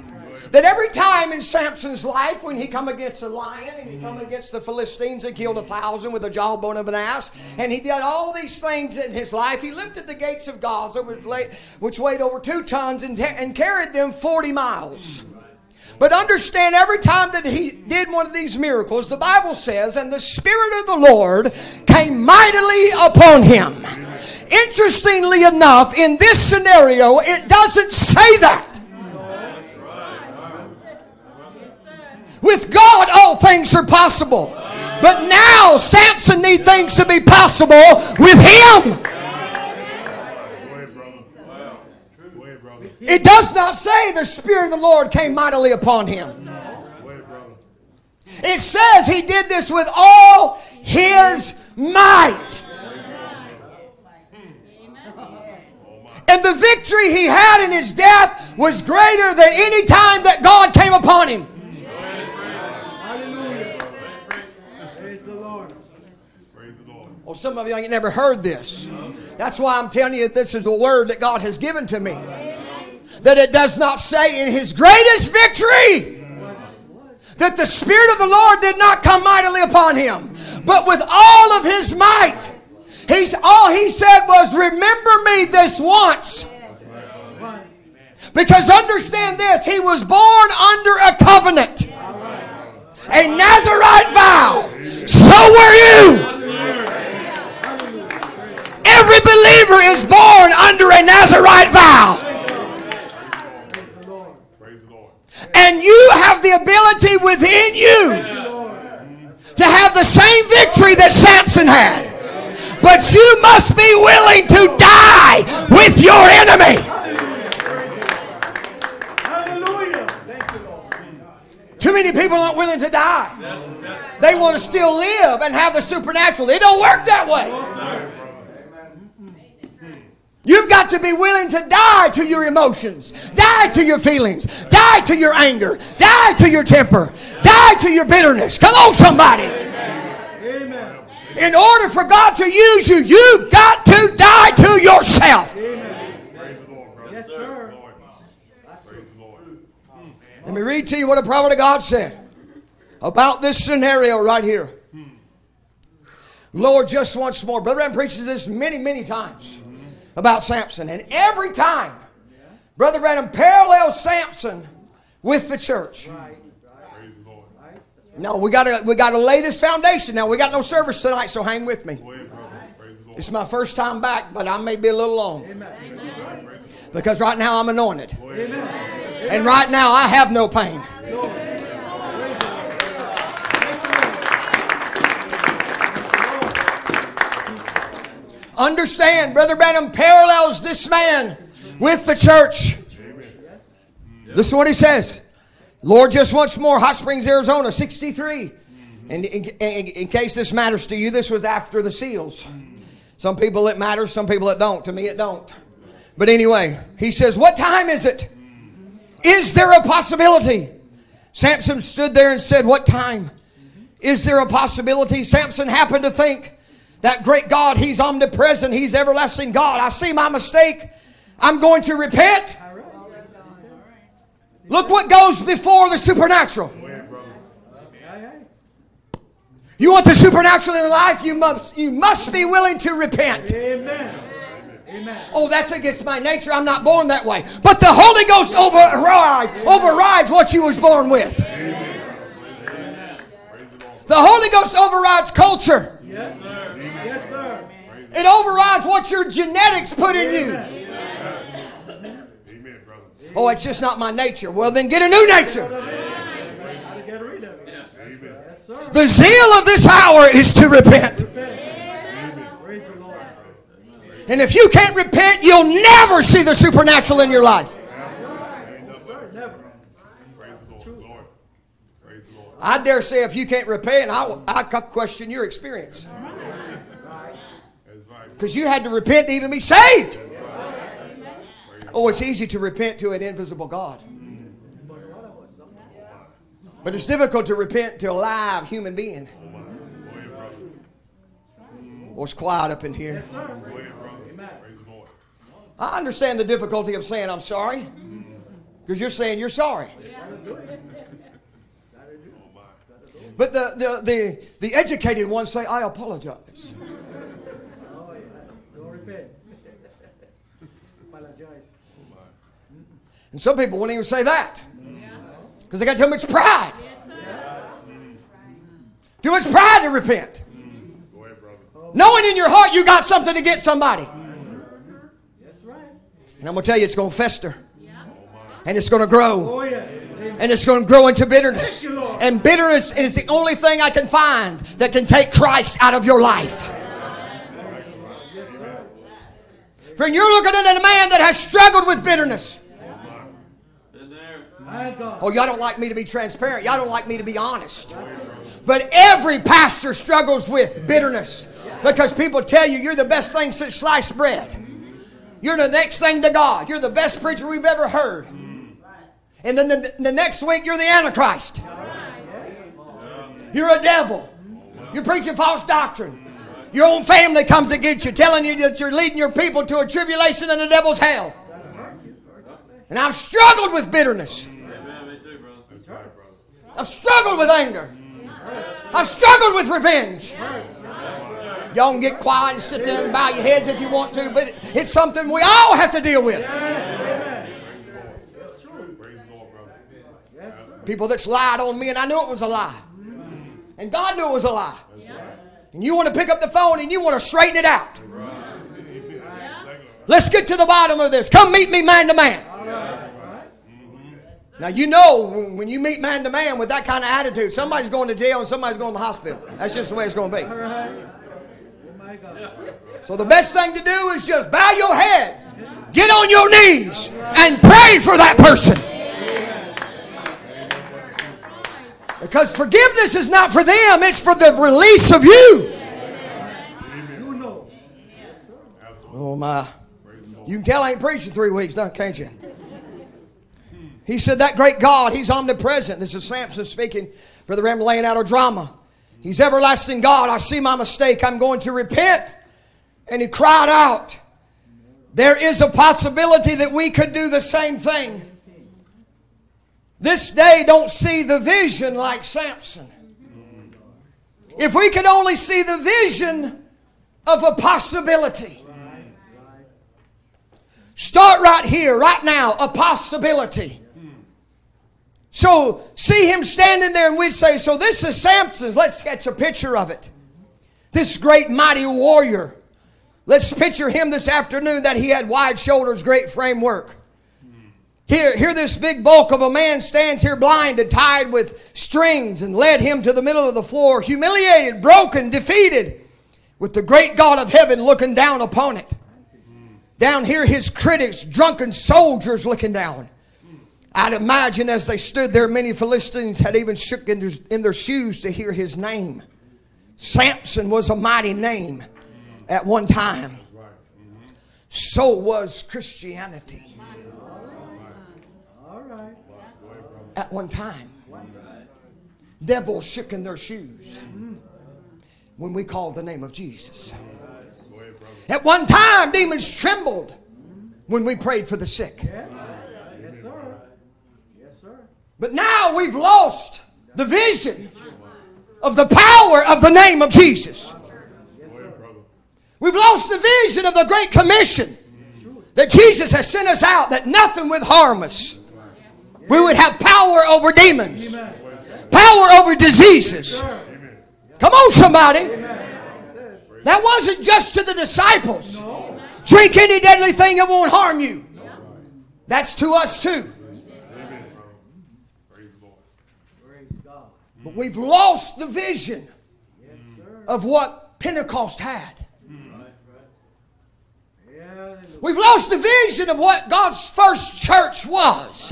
that every time in Samson's life when he come against a lion and he come mm-hmm. against the Philistines and killed a thousand with a jawbone of an ass and he did all these things in his life, he lifted the gates of Gaza which weighed over two tons and, and carried them 40 miles. But understand every time that he did one of these miracles, the Bible says, and the Spirit of the Lord came mightily upon him. Interestingly enough, in this scenario, it doesn't say that. With God, all things are possible. But now, Samson needs things to be possible with him. It does not say the Spirit of the Lord came mightily upon him. It says he did this with all his might. And the victory he had in his death was greater than any time that God came upon him. Well, some of you ain't never heard this. That's why I'm telling you this is the word that God has given to me. That it does not say in his greatest victory that the Spirit of the Lord did not come mightily upon him, but with all of his might. He's all he said was, Remember me this once. Because understand this, he was born under a covenant, a Nazarite vow. So were you. Every believer is born under a Nazarite vow. And you have the ability within you to have the same victory that Samson had. But you must be willing to die with your enemy. Hallelujah! Too many people aren't willing to die. They want to still live and have the supernatural. It don't work that way. You've got to be willing to die to your emotions, die to your feelings, die to your anger, die to your temper, die to your bitterness. Come on, somebody. Amen. In order for God to use you, you've got to die to yourself. Amen. Yes, sir. Let me read to you what a prophet of God said about this scenario right here. Lord, just once more. Brother Branham preaches this many, many times about Samson. And every time, Brother Branham parallels Samson with the church. No, we gotta we gotta lay this foundation. Now we got no service tonight, so hang with me. It's my first time back, but I may be a little long. Because right now I'm anointed. And right now I have no pain. Understand, Brother Branham parallels this man with the church. This is what he says. Lord, just once more, Hot Springs, Arizona, 63. And in, in, in, case this matters to you, this was after the seals. Some people it matters, some people it don't. To me, it don't. But anyway, he says, What time is it? Is there a possibility? Samson stood there and said, What time? Is there a possibility? Samson happened to think, that great God, He's omnipresent, He's everlasting God. I see my mistake. I'm going to repent. Look what goes before the supernatural. You want the supernatural in life, you must, you must be willing to repent. Amen. Amen. Oh, that's against my nature. I'm not born that way. But the Holy Ghost overrides, overrides what you was born with. Amen. The Holy Ghost overrides culture. Yes, it overrides what your genetics put in you. Oh, it's just not my nature. Well, then get a new nature. The zeal of this hour is to repent. And if you can't repent, you'll never see the supernatural in your life. I dare say if you can't repent, I, I question your experience. Because you had to repent to even be saved. Oh, it's easy to repent to an invisible God. But it's difficult to repent to a live human being. Oh, it's quiet up in here. I understand the difficulty of saying I'm sorry. Because you're saying you're sorry. But the, the, the, the educated ones say, I apologize. And some people won't even say that. Because they got too much pride. Too much pride to repent. Knowing in your heart you got something get somebody. And I'm going to tell you, it's going to fester. And it's going to grow. And it's going to grow into bitterness. And bitterness is the only thing I can find that can take Christ out of your life. Friend, you're looking at a man that has struggled with bitterness. Oh, y'all don't like me to be transparent. Y'all don't like me to be honest. But every pastor struggles with bitterness because people tell you you're the best thing since sliced bread. You're the next thing to God. You're the best preacher we've ever heard. And then the, the next week, you're the Antichrist. You're a devil. You're preaching false doctrine. Your own family comes against you, telling you that you're leading your people to a tribulation and the devil's hell. And I've struggled with bitterness. I've struggled with anger. I've struggled with revenge. Y'all can get quiet and sit there and bow your heads if you want to, but it's something we all have to deal with. People that's lied on me, and I knew it was a lie. And God knew it was a lie. And you want to pick up the phone and you want to straighten it out. Let's get to the bottom of this. Come meet me man to man. Now, you know, when you meet man to man with that kind of attitude, somebody's going to jail and somebody's going to the hospital. That's just the way it's going to be. So, the best thing to do is just bow your head, get on your knees, and pray for that person. Because forgiveness is not for them, it's for the release of you. Oh, my. You can tell I ain't preaching three weeks, now, can't you? He said, That great God, He's omnipresent. This is Samson speaking. Brother Branham laying out a drama. He's everlasting God. I see my mistake. I'm going to repent. And he cried out. There is a possibility that we could do the same thing. This day don't see the vision like Samson. If we could only see the vision of a possibility. Start right here, right now, a possibility. So see him standing there and we'd say, so this is Samson's. Let's catch a picture of it. This great mighty warrior. Let's picture him this afternoon that he had wide shoulders, great framework. Here, here this big bulk of a man stands here blinded, tied with strings, and led him to the middle of the floor, humiliated, broken, defeated, with the great God of heaven looking down upon it. Down here, his critics, drunken soldiers looking down. I'd imagine as they stood there, many Philistines had even shook in their, in their shoes to hear his name. Samson was a mighty name at one time. So was Christianity. At one time. Devils shook in their shoes when we called the name of Jesus. At one time, demons trembled when we prayed for the sick. But now we've lost the vision of the power of the name of Jesus. We've lost the vision of the Great Commission that Jesus has sent us out, that nothing would harm us. We would have power over demons, power over diseases. Come on, somebody. That wasn't just to the disciples. Drink any deadly thing, it won't harm you. That's to us too. But we've lost the vision of what Pentecost had. We've lost the vision of what God's first church was.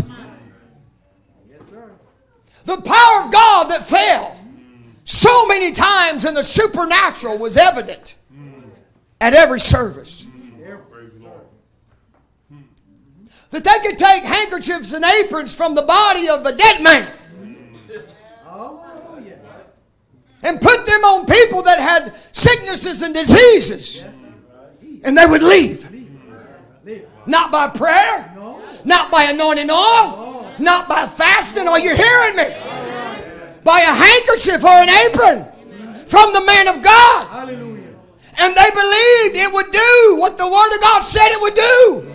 The power of God that fell so many times in the supernatural was evident at every service. That they could take handkerchiefs and aprons from the body of a dead man and put them on people that had sicknesses and diseases, and they would leave. Not by prayer, not by anointing oil, not by fasting. Are you hearing me? By a handkerchief or an apron from the man of God. And they believed it would do what the Word of God said it would do.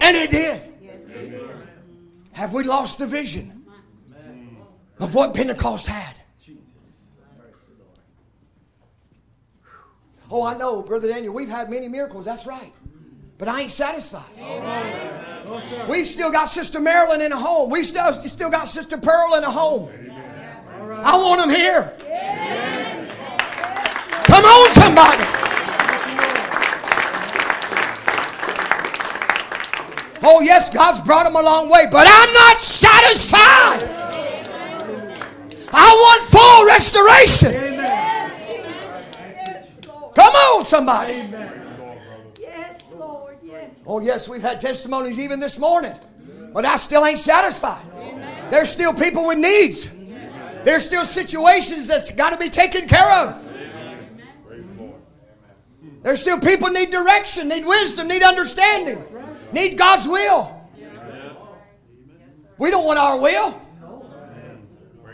And it did. Have we lost the vision of what Pentecost had? Oh, I know, Brother Daniel, we've had many miracles. That's right. But I ain't satisfied. We've still got Sister Marilyn in a home. We've still, still got Sister Pearl in a home. I want them here. Come on, somebody. Oh, yes, God's brought them a long way, but I'm not satisfied. I want full restoration. Come on, somebody. Yes, Lord, yes. Oh, yes, we've had testimonies even this morning, but I still ain't satisfied. There's still people with needs. There's still situations that's got to be taken care of. There's still people need direction, need wisdom, need understanding, need God's will. We don't want our will.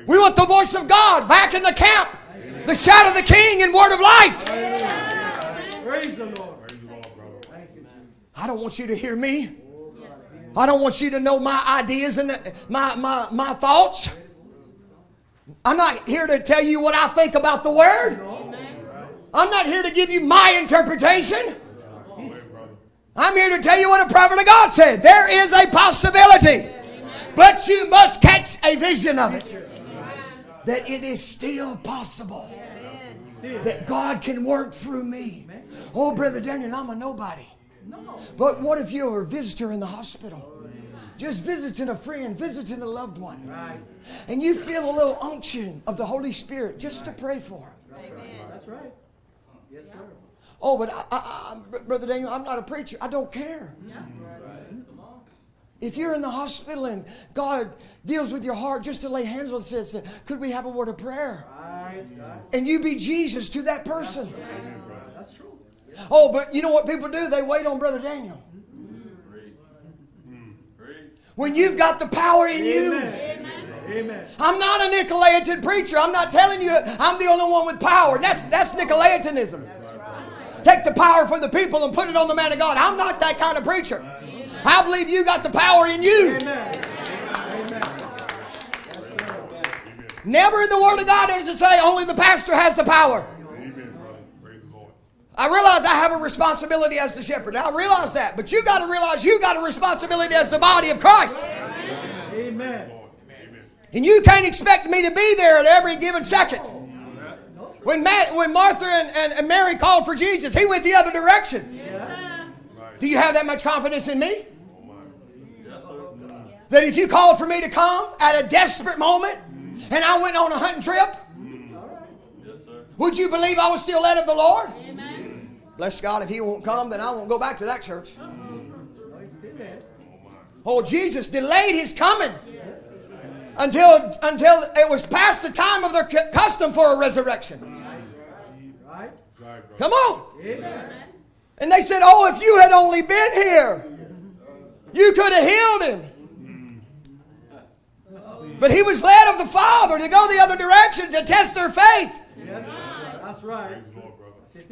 We want the voice of God back in the camp, the shout of the King and word of life. I don't want you to hear me. I don't want you to know my ideas and my, my, my thoughts. I'm not here to tell you what I think about the Word. I'm not here to give you my interpretation. I'm here to tell you what a prophet of God said. There is a possibility, but you must catch a vision of it. That it is still possible that God can work through me. Oh, Brother Daniel, I'm a nobody. No. But what if you're a visitor in the hospital? Just visiting a friend, visiting a loved one. And you feel a little unction of the Holy Spirit just to pray for them. That's right. Yes, sir. Oh, but I, I, I, Brother Daniel, I'm not a preacher. I don't care. Yeah. If you're in the hospital and God deals with your heart just to lay hands on says, could we have a word of prayer? Right. And you be Jesus to that person. Oh, but you know what people do? They wait on Brother Daniel. When you've got the power in you. Amen. I'm not a Nicolaitan preacher. I'm not telling you I'm the only one with power. That's that's Nicolaitanism. Take the power from the people and put it on the man of God. I'm not that kind of preacher. I believe you got the power in you. Amen. Amen. Never in the Word of God does it say only the pastor has the power. I realize I have a responsibility as the shepherd. I realize that. But you got to realize you got a responsibility as the body of Christ. Amen. And you can't expect me to be there at every given second. When, Matt, when Martha and, and, and Mary called for Jesus, he went the other direction. Do you have that much confidence in me? That if you called for me to come at a desperate moment and I went on a hunting trip, would you believe I was still led of the Lord? Bless God, if He won't come, then I won't go back to that church. Oh, Jesus delayed His coming until, until it was past the time of their custom for a resurrection. Come on. And they said, Oh, if you had only been here, you could have healed him. But he was led of the Father to go the other direction to test their faith. Yes. That's right.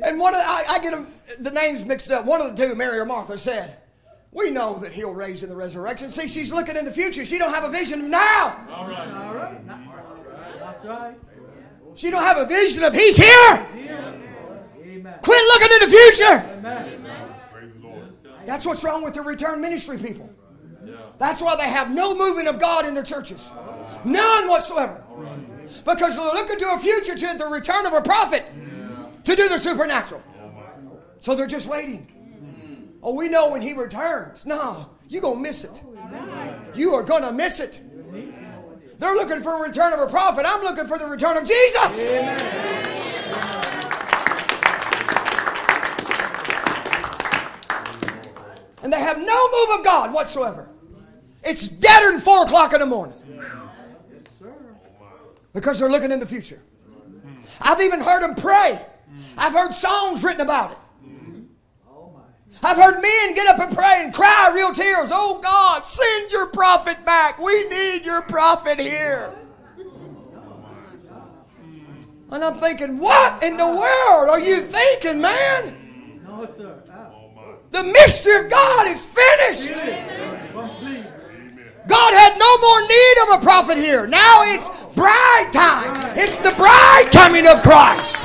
And one of the, I, I get them, the names mixed up. One of the two, Mary or Martha, said, "We know that He'll raise in the resurrection." See, she's looking in the future. She don't have a vision of now. All right, all right, That's right. She don't have a vision of He's here. Amen. Quit looking in the future. Amen. That's what's wrong with the return ministry people. That's why they have no movement of God in their churches. None whatsoever. Because they're looking to a future to the return of a prophet to do the supernatural. So they're just waiting. Oh, we know when he returns. No, you're going to miss it. You are going to miss it. They're looking for a return of a prophet. I'm looking for the return of Jesus. And they have no move of God whatsoever. It's deader than 4 o'clock in the morning. Because they're looking in the future. I've even heard them pray. I've heard songs written about it. I've heard men get up and pray and cry real tears. Oh God, send your prophet back. We need your prophet here. And I'm thinking, what in the world are you thinking, man? No, sir. The mystery of God is finished. God had no more need of a prophet here. Now it's bride time. It's the bride coming of Christ.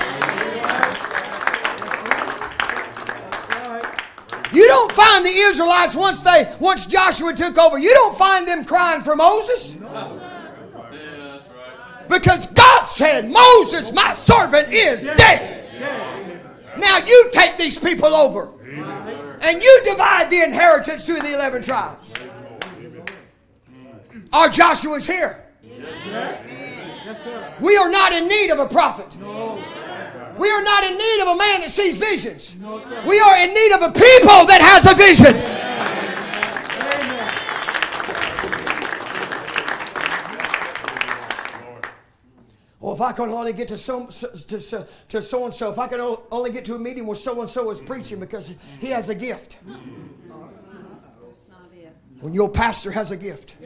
You don't find the Israelites once they once Joshua took over. You don't find them crying for Moses. Because God said, Moses, my servant, is dead. Now you take these people over. And you divide the inheritance through the 11 tribes. Our Joshua's here. We are not in need of a prophet. We are not in need of a man that sees visions. We are in need of a people that has a vision. Well, if I can only get to so to, to so and so, if I o- only get to a meeting where so and so is preaching because he has a gift. When your pastor has a gift.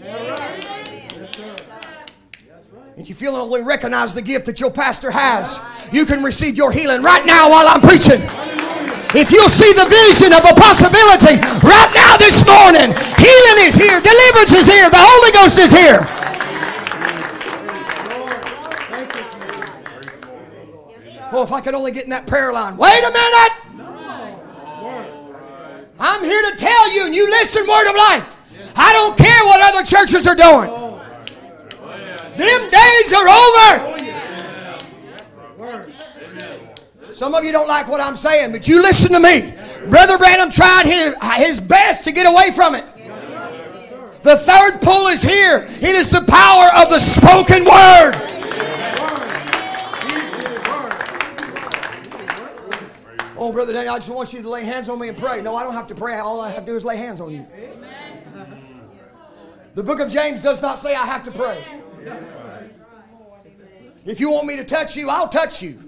And you feel only recognize the gift that your pastor has, you can receive your healing right now while I'm preaching. If you'll see the vision of a possibility right now this morning, healing is here, deliverance is here, the Holy Ghost is here. Well, if I could only get in that prayer line. Wait a minute! I'm here to tell you, and you listen, word of life. I don't care what other churches are doing. Them days are over. Some of you don't like what I'm saying, but you listen to me. Brother Branham tried his, his best to get away from it. The third pull is here. It is the power of the spoken word. Oh, Brother Danny, I just want you to lay hands on me and pray. No, I don't have to pray. All I have to do is lay hands on you. The book of James does not say I have to pray. If you want me to touch you, I'll touch you.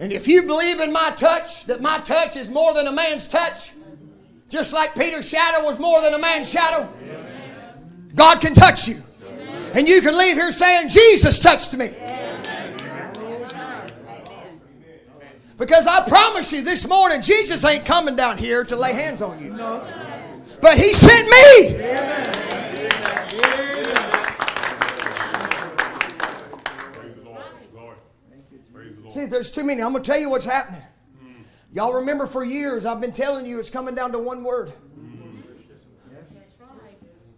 And if you believe in my touch, that my touch is more than a man's touch, just like Peter's shadow was more than a man's shadow, God can touch you. And you can leave here saying, Jesus touched me. Because I promise you this morning, Jesus ain't coming down here to lay hands on you. But He sent me. See, there's too many. I'm going to tell you what's happening. Y'all remember for years I've been telling you it's coming down to one word.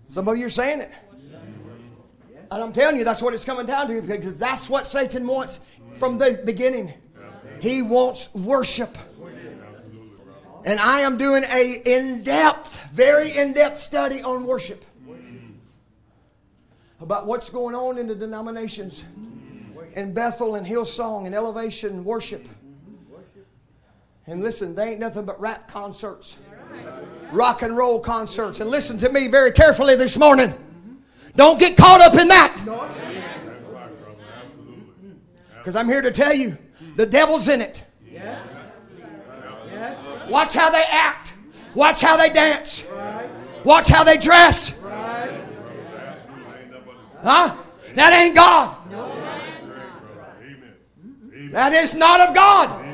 Some of you are saying it. And I'm telling you that's what it's coming down to because that's what Satan wants from the beginning. He wants worship. And I am doing a in-depth, very in-depth study on worship. About what's going on in the denominations in Bethel and Hillsong and Elevation worship. And listen, they ain't nothing but rap concerts, rock and roll concerts. And listen to me very carefully this morning. Don't get caught up in that. Because I'm here to tell you the devil's in it. Watch how they act, watch how they dance, watch how they dress. Huh? That ain't God. That is not of God.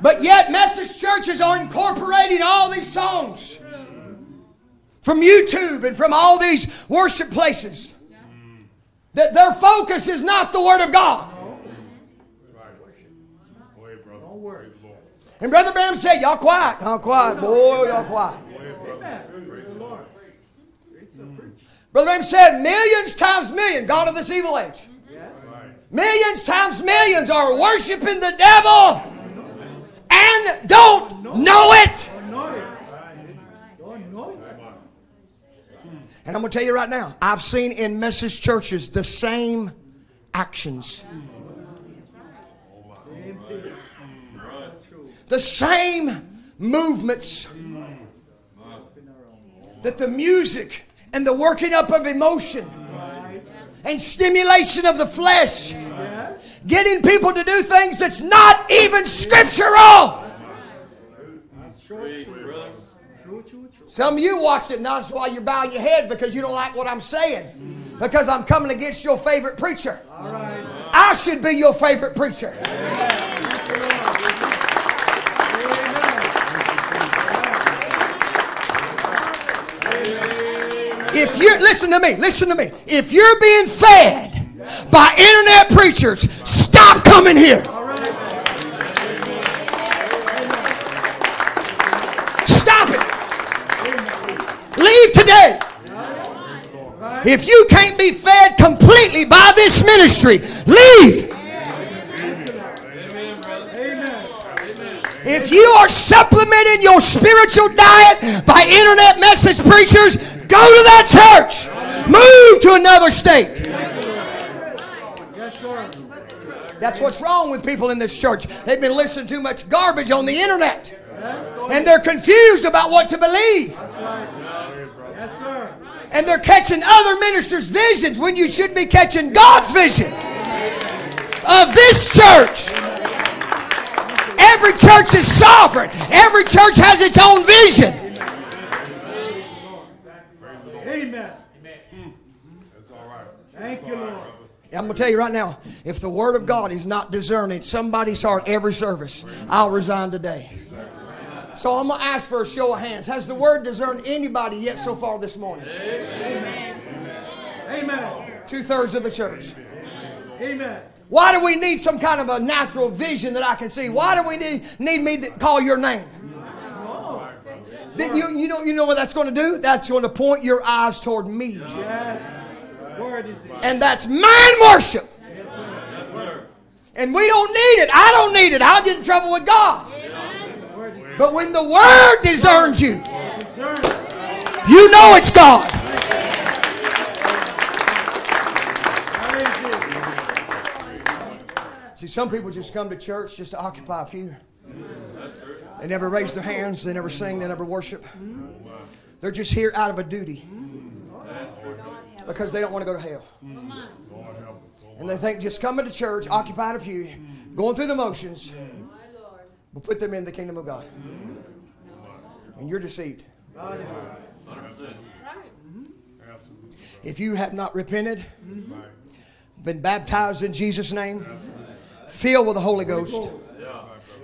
But yet, message churches are incorporating all these songs from YouTube and from all these worship places. That their focus is not the Word of God. And Brother Branham said, Y'all quiet. Y'all quiet. Boy, y'all quiet. Brother Branham said, millions times million, God of this evil age. Millions times millions are worshiping the devil and don't know it. And I'm going to tell you right now, I've seen in message churches the same actions. The same movements. That the music and the working up of emotion and stimulation of the flesh, getting people to do things that's not even scriptural. Some of you watched it, and that's why you're bowing your head because you don't like what I'm saying. Because I'm coming against your favorite preacher. I should be your favorite preacher. If you're, listen to me, listen to me. If you're being fed by internet preachers, stop coming here. Stop it. Leave today. If you can't be fed completely by this ministry, leave. If you are supplementing your spiritual diet by internet message preachers, go to that church. Move to another state. Yes, sir. That's what's wrong with people in this church. They've been listening to too much garbage on the internet. And they're confused about what to believe. Yes, sir. And they're catching other ministers' visions when you should be catching God's vision of this church. Every church is sovereign. Every church has its own vision. Amen. Amen. That's all right. Thank you, Lord. I'm going to tell you right now if the Word of God is not discerning somebody's heart every service, I'll resign today. So I'm going to ask for a show of hands. Has the Word discerned anybody yet so far this morning? Amen. Amen. Two thirds of the church. Amen. Why do we need some kind of a natural vision that I can see? Why do we need, need me to call your name? Oh. That you, you, know, you know what that's going to do? That's going to point your eyes toward me. Yes. And that's mind worship. And we don't need it. I don't need it. I'll get in trouble with God. But when the Word discerns you, you know it's God. See, some people just come to church just to occupy a pew. They never raise their hands, they never sing, they never worship. They're just here out of a duty because they don't want to go to hell. And they think just coming to church, occupying a pew, going through the motions, will put them in the kingdom of God. And you're deceived. If you have not repented, been baptized in Jesus' name, filled with the Holy Ghost,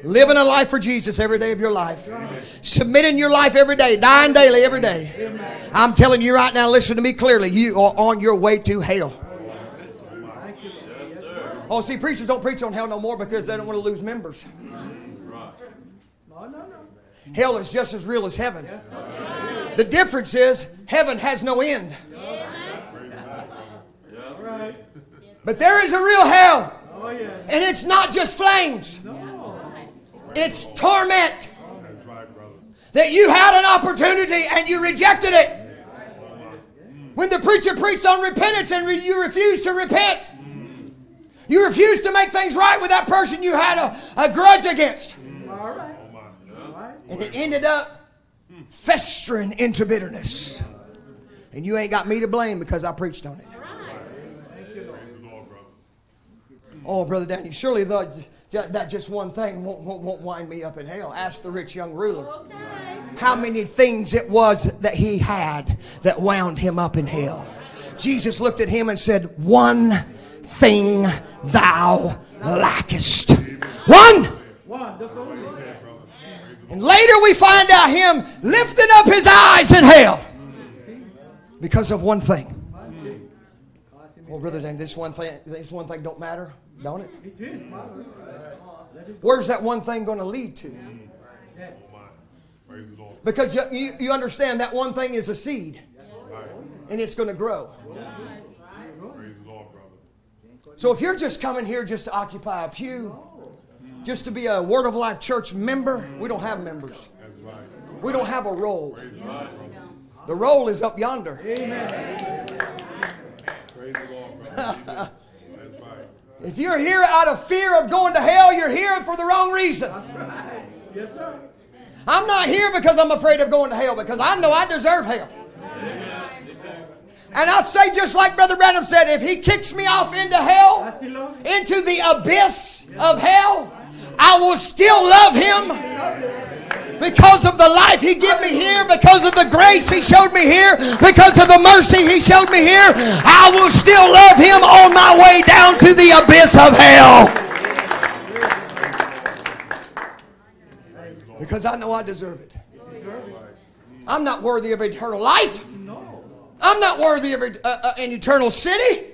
living a life for Jesus every day of your life, submitting your life every day, dying daily every day. I'm telling you right now, listen to me clearly. You are on your way to hell. Oh, see, preachers don't preach on hell no more because they don't want to lose members. No, no, no. Hell is just as real as heaven. The difference is heaven has no end. But there is a real hell, and it's not just flames. It's torment. That you had an opportunity and you rejected it. When the preacher preached on repentance and re- you refused to repent, you refused to make things right with that person you had a, a grudge against. And it ended up festering into bitterness. And you ain't got me to blame because I preached on it. Oh, Brother Danny, surely the, that just one thing won't, won't, won't wind me up in hell. Ask the rich young ruler oh, how many things it was that he had that wound him up in hell. Jesus looked at him and said, One thing thou lackest. One. One. That's only. And later we find out him lifting up his eyes in hell because of one thing. Well, brother Dan, this one thing, this one thing don't matter, don't it? It is, Father. Where's that one thing going to lead to? Because you, you, you understand that one thing is a seed. and it's going to grow. Praise the Lord, brother. So if you're just coming here just to occupy a pew, just to be a Word of Life church member, we don't have members. We don't have a role. The role is up yonder. Praise the Lord, brother. Amen. That's right. If you're here out of fear of going to hell, you're here for the wrong reason. Yes, sir. I'm not here because I'm afraid of going to hell, because I know I deserve hell. And I say, just like Brother Branham said, if he kicks me off into hell, still love you. into the abyss of hell, I will still love him because of the life he gave me here, because of the grace he showed me here, because of the mercy he showed me here. I will still love him on my way down to the abyss of hell. Because I know I deserve it. I'm not worthy of eternal life. I'm not worthy of uh, uh, an eternal city.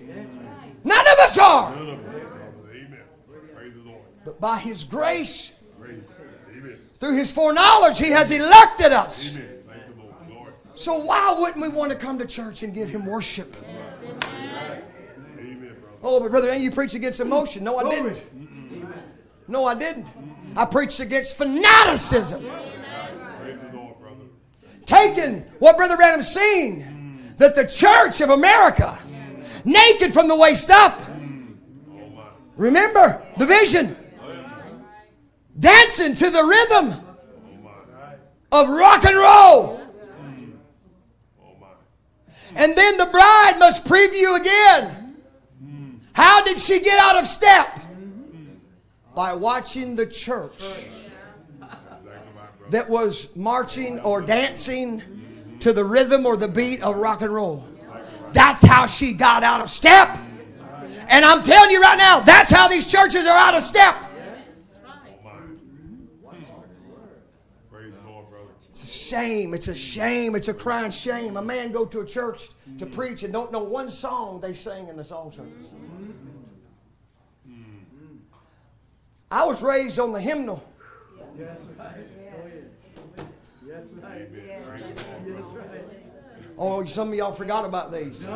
None of us are. Amen. Praise the Lord. But by His grace. Through His foreknowledge, He has elected us. Amen. Thank the Lord. Lord. So why wouldn't we want to come to church and give Him worship? Oh, but brother, and you preach against emotion. No, I didn't. No, I didn't. I preached against fanaticism. Praise the Lord, brother. Taking what Brother Branham seen that the church of America, naked from the waist up. Mm. Oh, Remember the vision. Dancing to the rhythm of rock and roll. And then the bride must preview again. How did she get out of step? By watching the church that was marching or dancing to the rhythm or the beat of rock and roll. That's how she got out of step. And I'm telling you right now, that's how these churches are out of step. Shame. It's a shame. It's a crying shame. A man go to a church to preach and don't know one song they sang in the song service. I was raised on the hymnal. Yes, right. Oh. Yes, right. Yes, right. Oh, some of y'all forgot about these.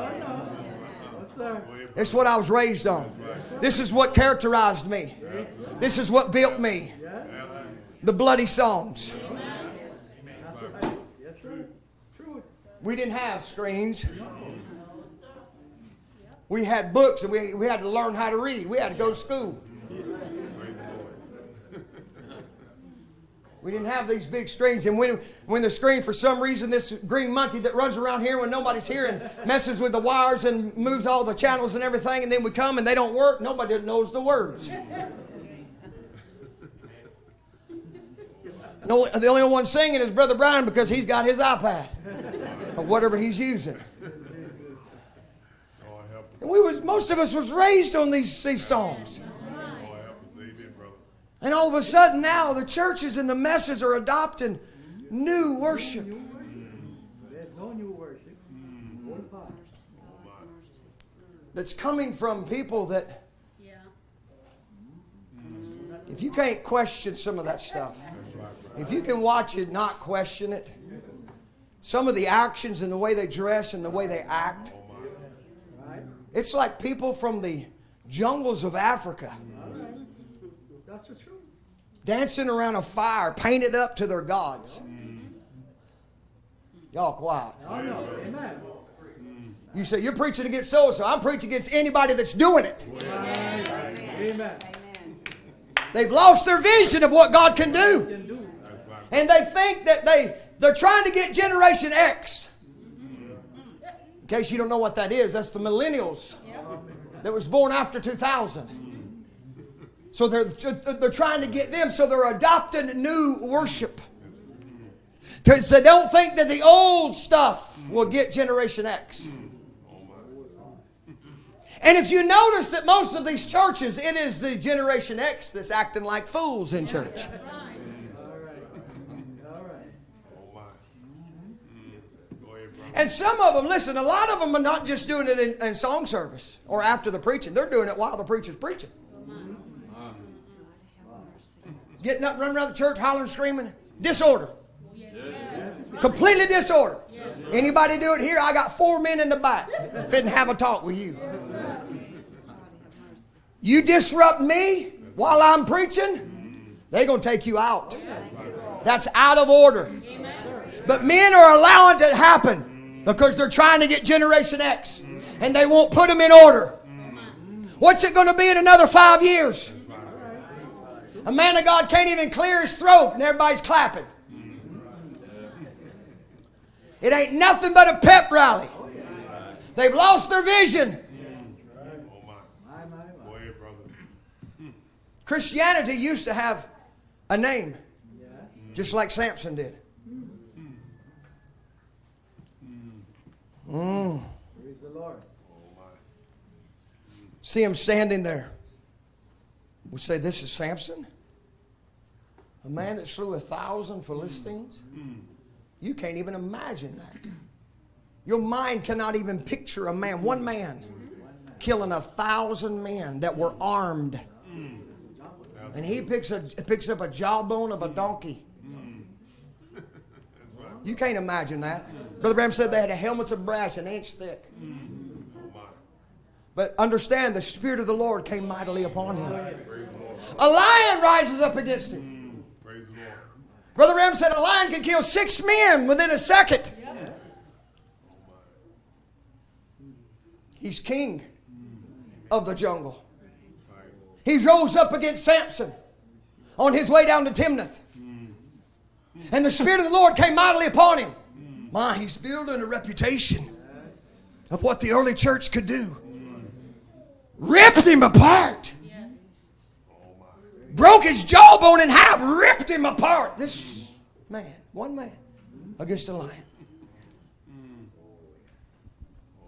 It's what I was raised on. This is what characterized me. This is what built me. The bloody songs. That's right. Yes, sir. True. We didn't have screens. We had books and we, we had to learn how to read. We had to go to school. We didn't have these big screens. And when, when the screen, for some reason, this green monkey that runs around here when nobody's here and messes with the wires and moves all the channels and everything, and then we come and they don't work, nobody knows the words. No, the only one singing is Brother Brian because he's got his iPad or whatever he's using. Lord help us. And we was most of us was raised on these, these songs. Lord help us. Amen, brother. And all of a sudden now the churches and the messes are adopting new worship. There's no new worship. That's coming from people that if you can't question some of that stuff, if you can watch it, not question it, some of the actions and the way they dress and the way they act. It's like people from the jungles of Africa That's the truth. dancing around a fire painted up to their gods. Y'all quiet. Amen. You say you're preaching against so and so. I'm preaching against anybody that's doing it. Amen. They've lost their vision of what God. Can do. And they think that they, they're trying to get Generation X. In case you don't know what that is, that's the millennials that was born after 2000. So they're, they're trying to get them, so they're adopting new worship. So they don't think that the old stuff will get Generation X. And if you notice that most of these churches, it is the Generation X that's acting like fools in church. All right. Oh, my. Mm. Go ahead, brother. And some of them, listen, a lot of them are not just doing it in, in song service or after the preaching. They're doing it while the preacher's preaching. Getting up, running around the church, hollering, screaming. Disorder. Completely disorder. Anybody do it here? I got four men in the back that and have a talk with you. You disrupt me while I'm preaching, they're going to take you out. That's out of order. But men are allowing it to happen because they're trying to get Generation X and they won't put them in order. What's it going to be in another five years? A man of God can't even clear his throat and everybody's clapping. It ain't nothing but a pep rally. They've lost their vision. Christianity used to have a name, just like Samson did. Mm. Praise the Lord. See him standing there. We say, This is Samson? A man that slew a thousand Philistines? You can't even imagine that. Your mind cannot even picture a man, one man, killing a thousand men that were armed. And he picks, a, picks up a jawbone of a donkey. You can't imagine that. Brother Branham said they had helmets of brass an inch thick. But understand, the Spirit of the Lord came mightily upon him. A lion rises up against him. Brother Branham said a lion can kill six men within a second. He's king of the jungle. He rose up against Samson on his way down to Timnath. And the Spirit of the Lord came mightily upon him. My, he's building a reputation of what the early church could do. Ripped him apart. Broke his jawbone in half, ripped him apart. This man, one man, against a lion.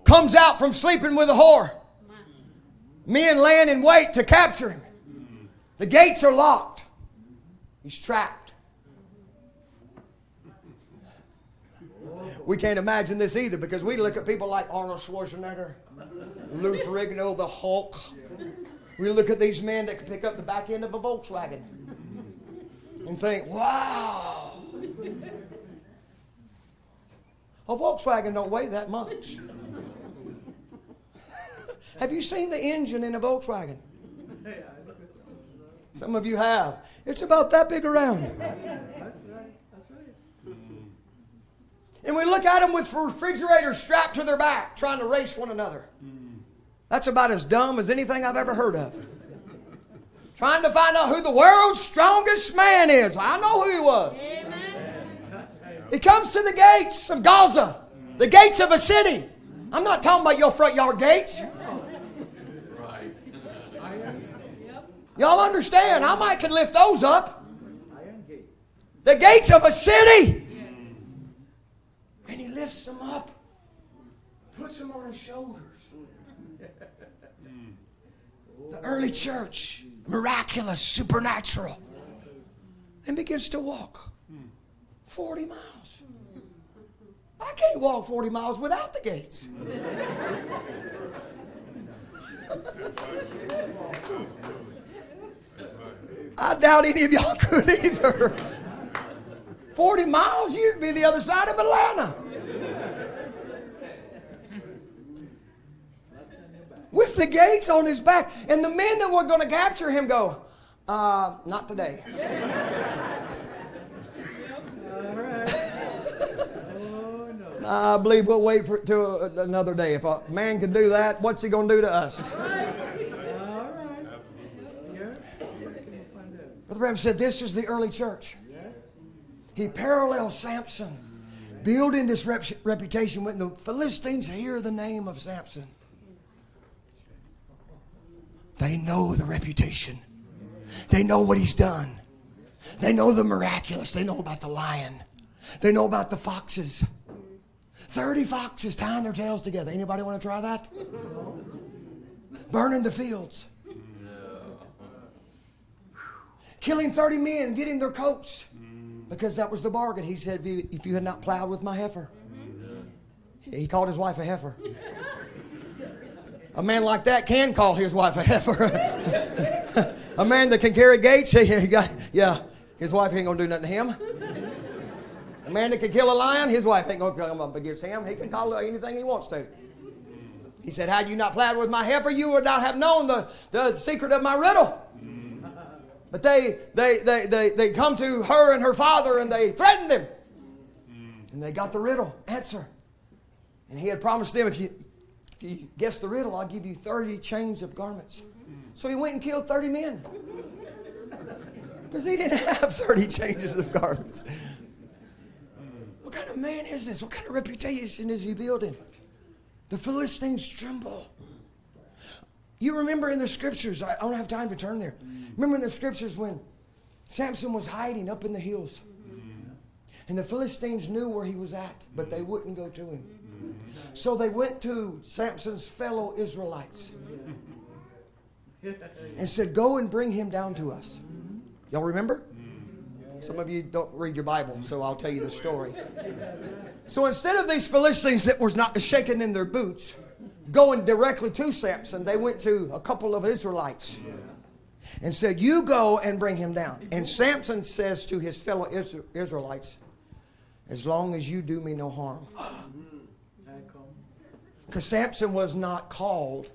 Comes out from sleeping with a whore. Men laying in wait to capture him. The gates are locked. He's trapped. We can't imagine this either because we look at people like Arnold Schwarzenegger, Lou Ferrigno, the Hulk. We look at these men that can pick up the back end of a Volkswagen and think, wow. A Volkswagen don't weigh that much. have you seen the engine in a Volkswagen? Some of you have. It's about that big around. That's right. That's right. And we look at them with refrigerators strapped to their back, trying to race one another. That's about as dumb as anything I've ever heard of. Trying to find out who the world's strongest man is. I know who he was. He comes to the gates of Gaza, the gates of a city. I'm not talking about your front yard gates. Y'all understand? I might could lift those up. The gates of a city. Lifts them up, puts them on his shoulders. The early church, miraculous, supernatural, and begins to walk 40 miles. I can't walk 40 miles without the gates. I doubt any of y'all could either. 40 miles, you'd be the other side of Atlanta. With the gates on his back. And the men that were going to capture him go, uh, not today. All right. no. I believe we'll wait for it to a- another day. If a man can do that, what's he going to do to us? All right. Here. Find out. Brother Branham said, This is the early church. Yes. He parallels Samson, building this rep- reputation when the Philistines hear the name of Samson. They know the reputation. They know what he's done. They know the miraculous. They know about the lion. They know about the foxes. 30 foxes tying their tails together. Anybody want to try that? Burning the fields. Killing 30 men, getting their coats. Because that was the bargain. He said, if you, if you had not plowed with my heifer. He called his wife a heifer. A man like that can call his wife a heifer. a man that can carry gates, he, got, yeah, his wife ain't gonna do nothing to him. A man that can kill a lion, his wife ain't gonna come up against him. He can call her anything he wants to. He said, Had you not plowed with my heifer, you would not have known the, the secret of my riddle. But they, they, they, they, they come to her and her father and they threatened them. And they got the riddle answer. And he had promised them, if you, if you guess the riddle, I'll give you 30 chains of garments. So he went and killed 30 men. Because he didn't have 30 changes of garments. What kind of man is this? What kind of reputation is he building? The Philistines tremble. You remember in the scriptures, I don't have time to turn there. Remember in the scriptures when Samson was hiding up in the hills. And the Philistines knew where he was at, but they wouldn't go to him. So they went to Samson's fellow Israelites and said, Go and bring him down to us. Y'all remember? Some of you don't read your Bible, so I'll tell you the story. So instead of these Philistines that was not shaking in their boots, going directly to Samson, they went to a couple of Israelites and said, You go and bring him down. And Samson says to his fellow Israelites, As long as you do me no harm. Because Samson was not called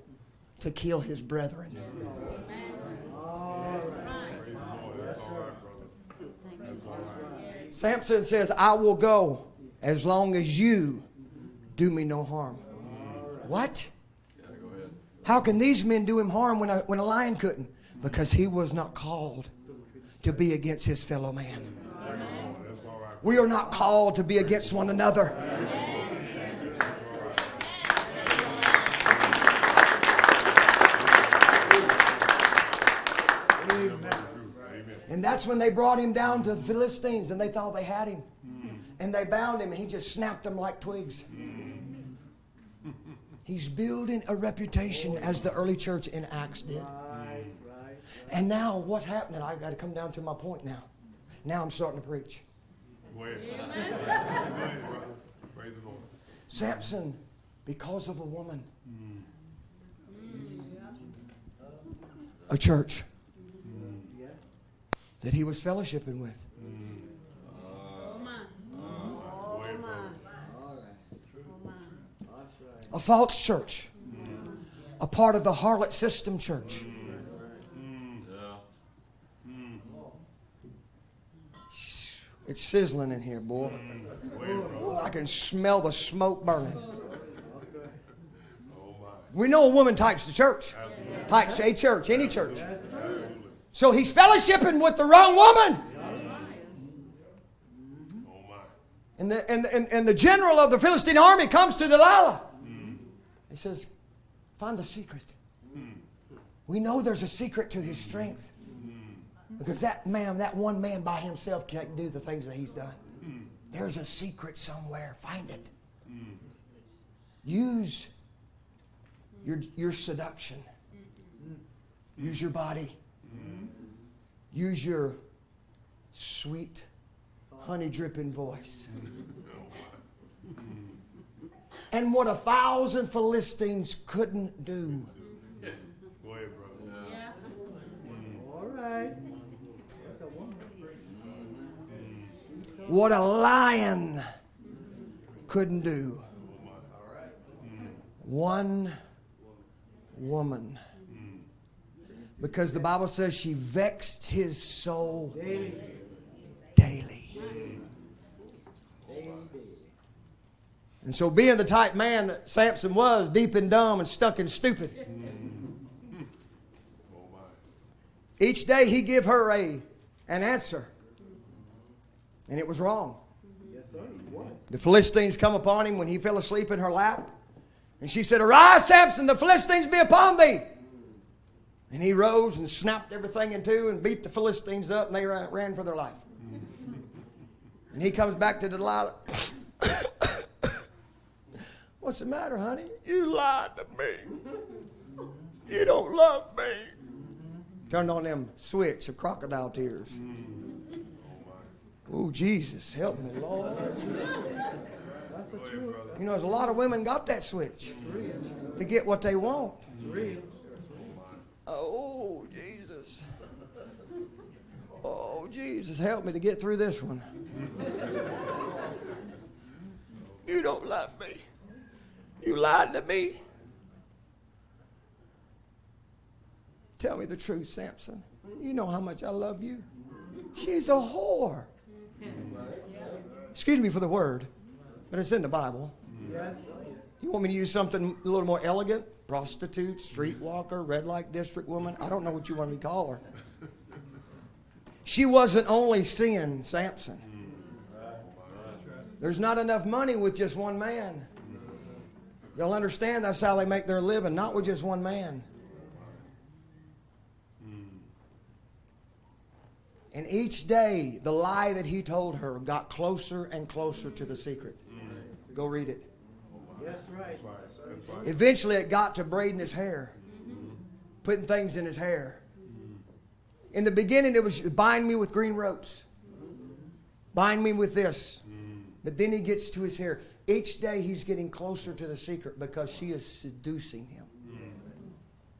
to kill his brethren. Samson says, I will go as long as you do me no harm. What? How can these men do him harm when a, when a lion couldn't? Because he was not called to be against his fellow man. We are not called to be against one another. And that's when they brought him down to Philistines and they thought they had him. And they bound him and he just snapped them like twigs. He's building a reputation as the early church in Acts did. Right, right. And now what's happening? I got to come down to my point now. Now I'm starting to preach. Go ahead. Go ahead, brother. Praise the Lord. Samson, because of a woman, a church. That he was fellowshipping with. A false church, a part of the harlot system church. It's sizzling in here, boy. I can smell the smoke burning. We know a woman types the church, types a church, any church. So he's fellowshipping with the wrong woman. And the, and, and, and the general of the Philistine army comes to Delilah. He says, Find the secret. We know there's a secret to his strength. Because that man, that one man by himself can't do the things that he's done. There's a secret somewhere. Find it. Use your, your seduction. Use your body. Use your sweet, honey dripping voice. And what a thousand Philistines couldn't do. Go ahead. All right. That's a woman. What a lion couldn't do. One woman. Because the Bible says she vexed his soul Daily. And so, being the type man that Samson was, deep and dumb and stuck and stupid, each day he give her a an answer, and it was wrong. The Philistines come upon him when he fell asleep in her lap, and she said, "Arise, Samson! The Philistines be upon thee." And he rose and snapped everything in two and beat the Philistines up, and they ran, for their life. And he comes back to Delilah. What's the matter, honey? You lied to me. You don't love me. Turned on them switch of crocodile tears. Oh, Jesus, help me, Lord. That's truth. You know, there's a lot of women got that switch to get what they want. Oh, Jesus. Oh, Jesus, help me to get through this one. You don't love me. You lied to me. Tell me the truth, Samson. You know how much I love you. She's a whore. Excuse me for the word, but it's in the Bible. You want me to use something a little more elegant? Prostitute, streetwalker, red light district woman? I don't know what you want me to call her. She wasn't only seeing Samson. There's not enough money with just one man. You'll understand that's how they make their living, not with just one man. And each day, the lie that he told her got closer and closer to the secret. Go read it. Yes, right. Eventually, it got to braiding his hair, putting things in his hair. In the beginning, it was bind me with green ropes, bind me with this. But then he gets to his hair. Each day, he's getting closer to the secret because she is seducing him,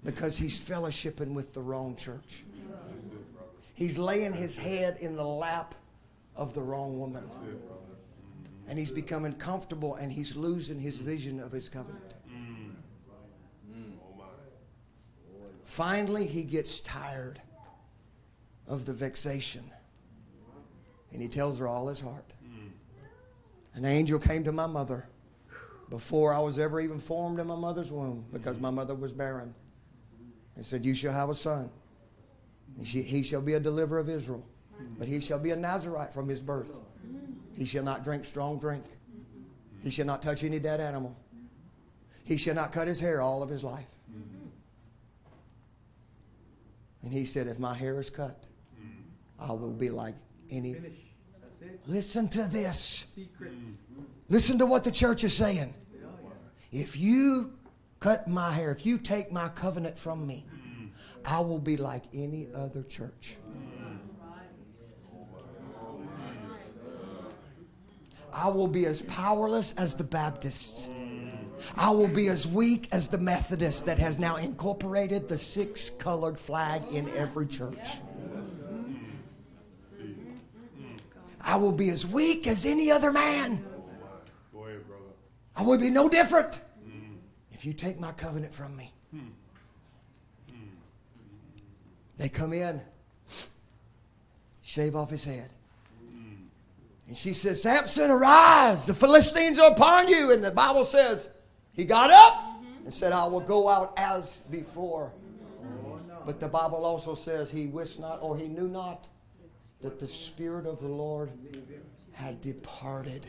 because he's fellowshipping with the wrong church. He's laying his head in the lap of the wrong woman. And he's becoming comfortable and he's losing his vision of his covenant. Finally, he gets tired of the vexation. And he tells her all his heart. Hmm. An angel came to my mother before I was ever even formed in my mother's womb because my hmm. mother was barren. And said, You shall have a son. And she, he shall be a deliverer of Israel. But he shall be a Nazarite from his birth. He shall not drink strong drink. He shall not touch any dead animal. He shall not cut his hair all of his life. And he said, If my hair is cut, I will be like any. Finish. That's it. Listen to this. Listen to what the church is saying. If you cut my hair, if you take my covenant from me, I will be like any other church. I will be as powerless as the Baptists. I will be as weak as the Methodist that has now incorporated the six colored flag in every church. I will be as weak as any other man. I will be no different if you take my covenant from me. They come in, shave off his head. And she says, Samson, arise. The Philistines are upon you. And the Bible says, he got up mm-hmm. and said, I will go out as before. But the Bible also says, he wist not or he knew not that the Spirit of the Lord had departed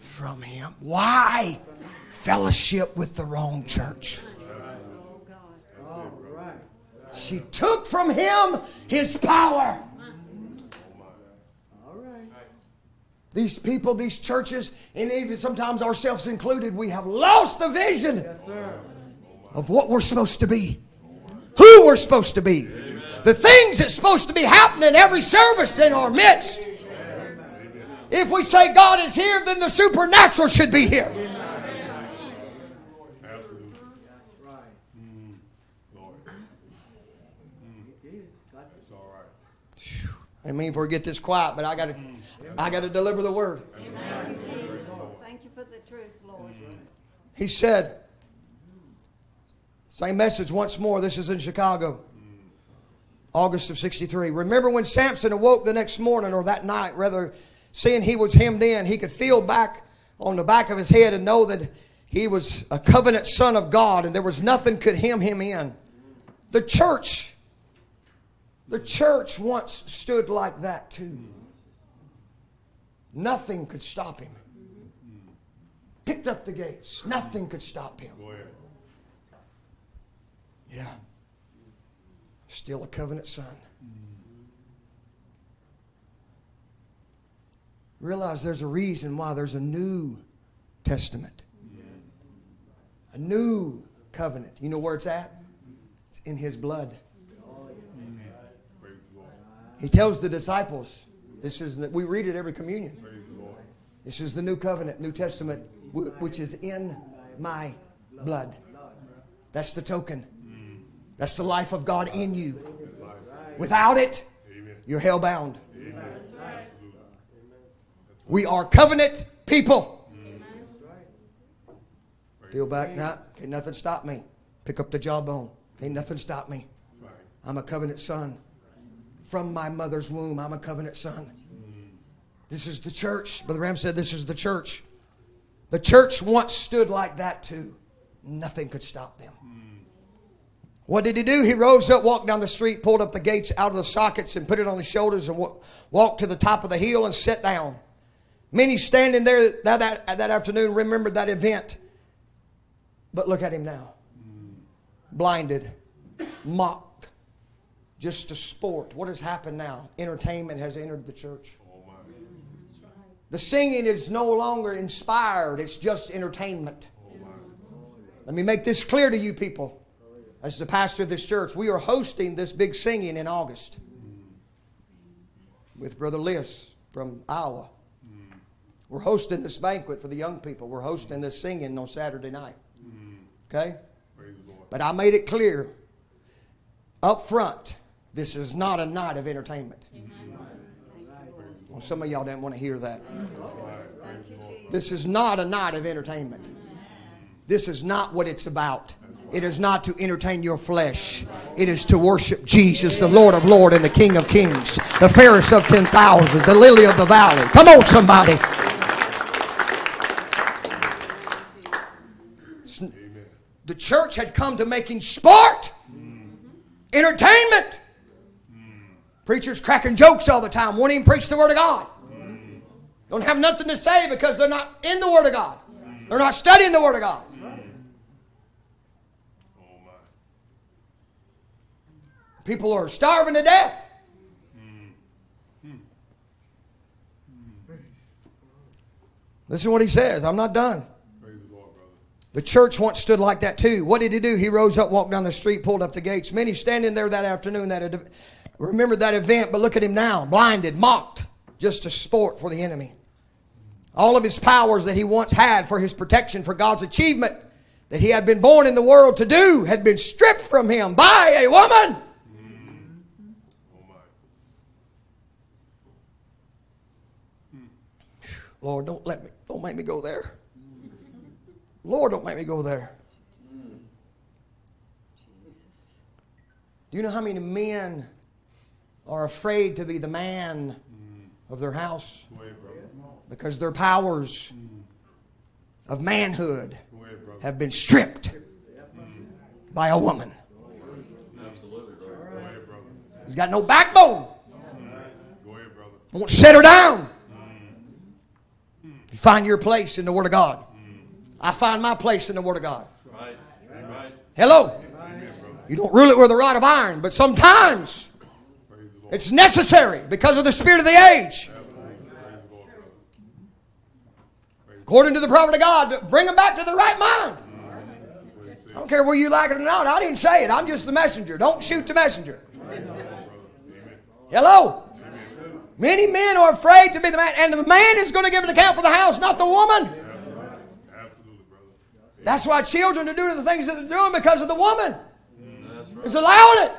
from him. Why? Fellowship with the wrong church. She took from him his power. All right. These people, these churches, and even sometimes ourselves included, we have lost the vision Yes, sir. of what we're supposed to be, who we're supposed to be, the things that's supposed to be happening every service in our midst. If we say God is here, then the supernatural should be here. Absolutely. That's right. Lord. It is. Got to It's all right. I mean, forget this quiet, but I got to, mm. I got to deliver the word. Jesus, thank you for the truth, Lord. He said, same message once more. This is in Chicago, August of 63. Remember when Samson awoke the next morning, or that night, rather, seeing he was hemmed in, he could feel back on the back of his head and know that he was a covenant son of God and there was nothing could hem him in. The church, the church once stood like that too. Nothing could stop him. Picked up the gates. Nothing could stop him. Yeah. Still a covenant son. Realize there's a reason why there's a new testament. A new covenant. You know where it's at? It's in his blood. Praise the Lord. He tells the disciples, this is the, we read it every communion. Praise the Lord. This is the new covenant, New Testament, which is in my blood. That's the token. That's the life of God in you. Without it, you're hell bound. We are covenant people. Feel back now. Can't nothing stop me. Pick up the jawbone. Can't nothing stop me. I'm a covenant son. From my mother's womb, I'm a covenant son. This is the church. Brother Branham said this is the church. The church once stood like that too. Nothing could stop them. What did he do? He rose up, walked down the street, pulled up the gates out of the sockets, and put it on his shoulders and walked to the top of the hill and sat down. Many standing there that, that, that afternoon remembered that event. But look at him now. Blinded, mocked, just a sport. What has happened now? Entertainment has entered the church. The singing is no longer inspired, it's just entertainment. Let me make this clear to you people. As the pastor of this church, we are hosting this big singing in August with Brother Liss from Iowa. We're hosting this banquet for the young people. We're hosting this singing on Saturday night. Okay? But I made it clear up front this is not a night of entertainment. Well, some of y'all didn't want to hear that. This is not a night of entertainment. This is not what it's about. It is not to entertain your flesh. It is to worship Jesus, the Lord of Lords and the King of Kings, the fairest of 10,000, the lily of the valley. Come on, somebody. The church had come to making sport, mm-hmm. entertainment. Preachers cracking jokes all the time, won't even preach the Word of God. Don't have nothing to say because they're not in the Word of God. They're not studying the Word of God. People are starving to death. Listen to what he says. I'm not done. The church once stood like that too. What did he do? He rose up, walked down the street, pulled up the gates. Many standing there that afternoon that had remembered that event, but look at him now, blinded, mocked, just a sport for the enemy. All of his powers that he once had for his protection, for God's achievement that he had been born in the world to do, had been stripped from him by a woman. Lord, don't let me, don't make me go there. Lord, don't make me go there. Do you know how many men are afraid to be the man of their house? Because their powers of manhood have been stripped by a woman. He's got no backbone. Won't set her down. You find your place in the Word of God. I find my place in the Word of God. Hello. You don't rule it with a rod of iron, but sometimes it's necessary because of the spirit of the age. According to the prophet of God, bring them back to the right mind. I don't care whether you like it or not. I didn't say it. I'm just the messenger. Don't shoot the messenger. Hello. Many men are afraid to be the man, and the man is going to give an account for the house, not the woman. That's why children are doing the things that they're doing because of the woman. Is allowing it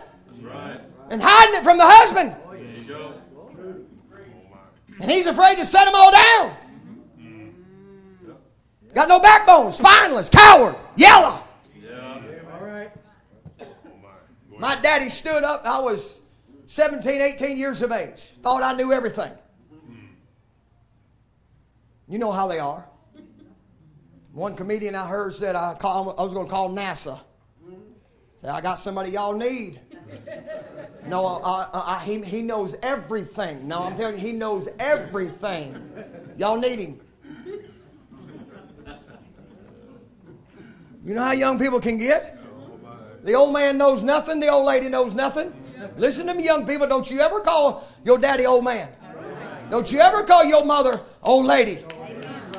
and hiding it from the husband. And he's afraid to set them all down. Got no backbone, spineless, coward, yellow. My daddy stood up. I was 17, 18 years of age. Thought I knew everything. You know how they are. One comedian I heard said I, call, I was going to call NASA. Say, I got somebody y'all need. No, I, I, he, he knows everything. No, I'm telling you, he knows everything. Y'all need him. You know how young people can get? The old man knows nothing, the old lady knows nothing. Listen to me, young people. Don't you ever call your daddy old man. Don't you ever call your mother old lady.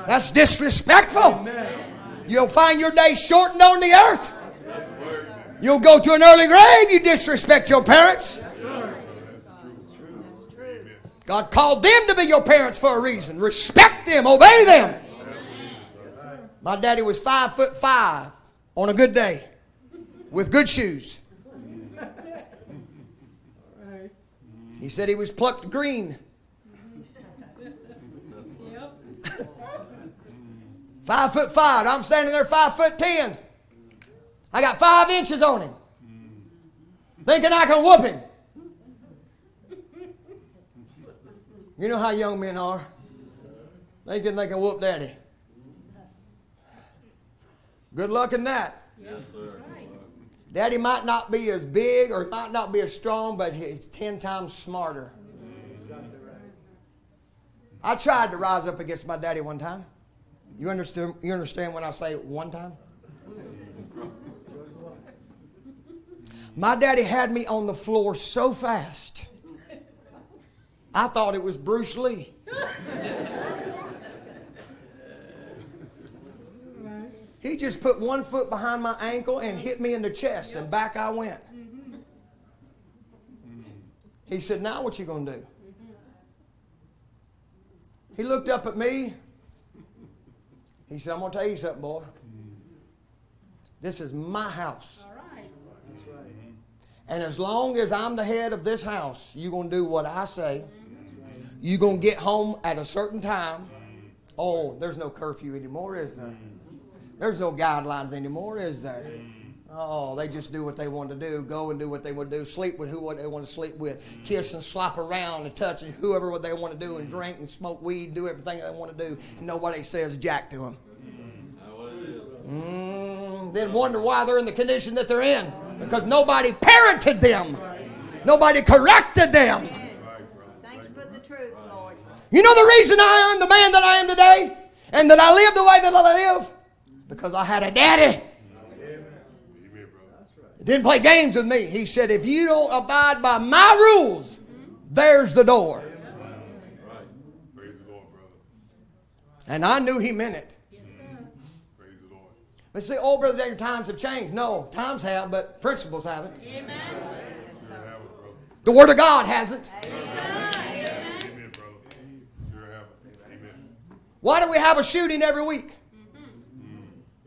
That's disrespectful. You'll find your day shortened on the earth. You'll go to an early grave. You disrespect your parents. God called them to be your parents for a reason. Respect them, obey them. My daddy was five foot five on a good day with good shoes. He said he was plucked green. Five foot five. I'm standing there five foot ten. I got five inches on him. Thinking I can whoop him. You know how young men are. Thinking they can whoop daddy. Good luck in that. Yes, sir. Daddy might not be as big or might not be as strong, but he's ten times smarter. I tried to rise up against my daddy one time. You understand, you understand when I say one time? My daddy had me on the floor so fast, I thought it was Bruce Lee. He just put one foot behind my ankle and hit me in the chest, and back I went. He said, Now what you gonna do? He looked up at me. He said, I'm gonna tell you something, boy. This is my house. And as long as I'm the head of this house, you're going to do what I say. You're going to get home at a certain time. Oh, there's no curfew anymore, is there? There's no guidelines anymore, is there? Oh, they just do what they want to do, go and do what they want to do, sleep with who what they want to sleep with, kiss and slap around and touch and whoever what they want to do, and drink and smoke weed, and do everything they want to do, and nobody says jack to them. Mm, then wonder why they're in the condition that they're in because nobody parented them, nobody corrected them. Thank you for the truth, Lord. You know the reason I am the man that I am today and that I live the way that I live? Because I had a daddy. He didn't play games with me. He said, if you don't abide by my rules, there's the door. Right. Praise the Lord, brother. And I knew he meant it. Praise the Lord. See, oh, Brother Daniel, times have changed. No, times have, but principles haven't. Sure have it, brother. The Word of God hasn't. Amen, brother. Sure have it. Amen. Why do we have a shooting every week? Mm-hmm.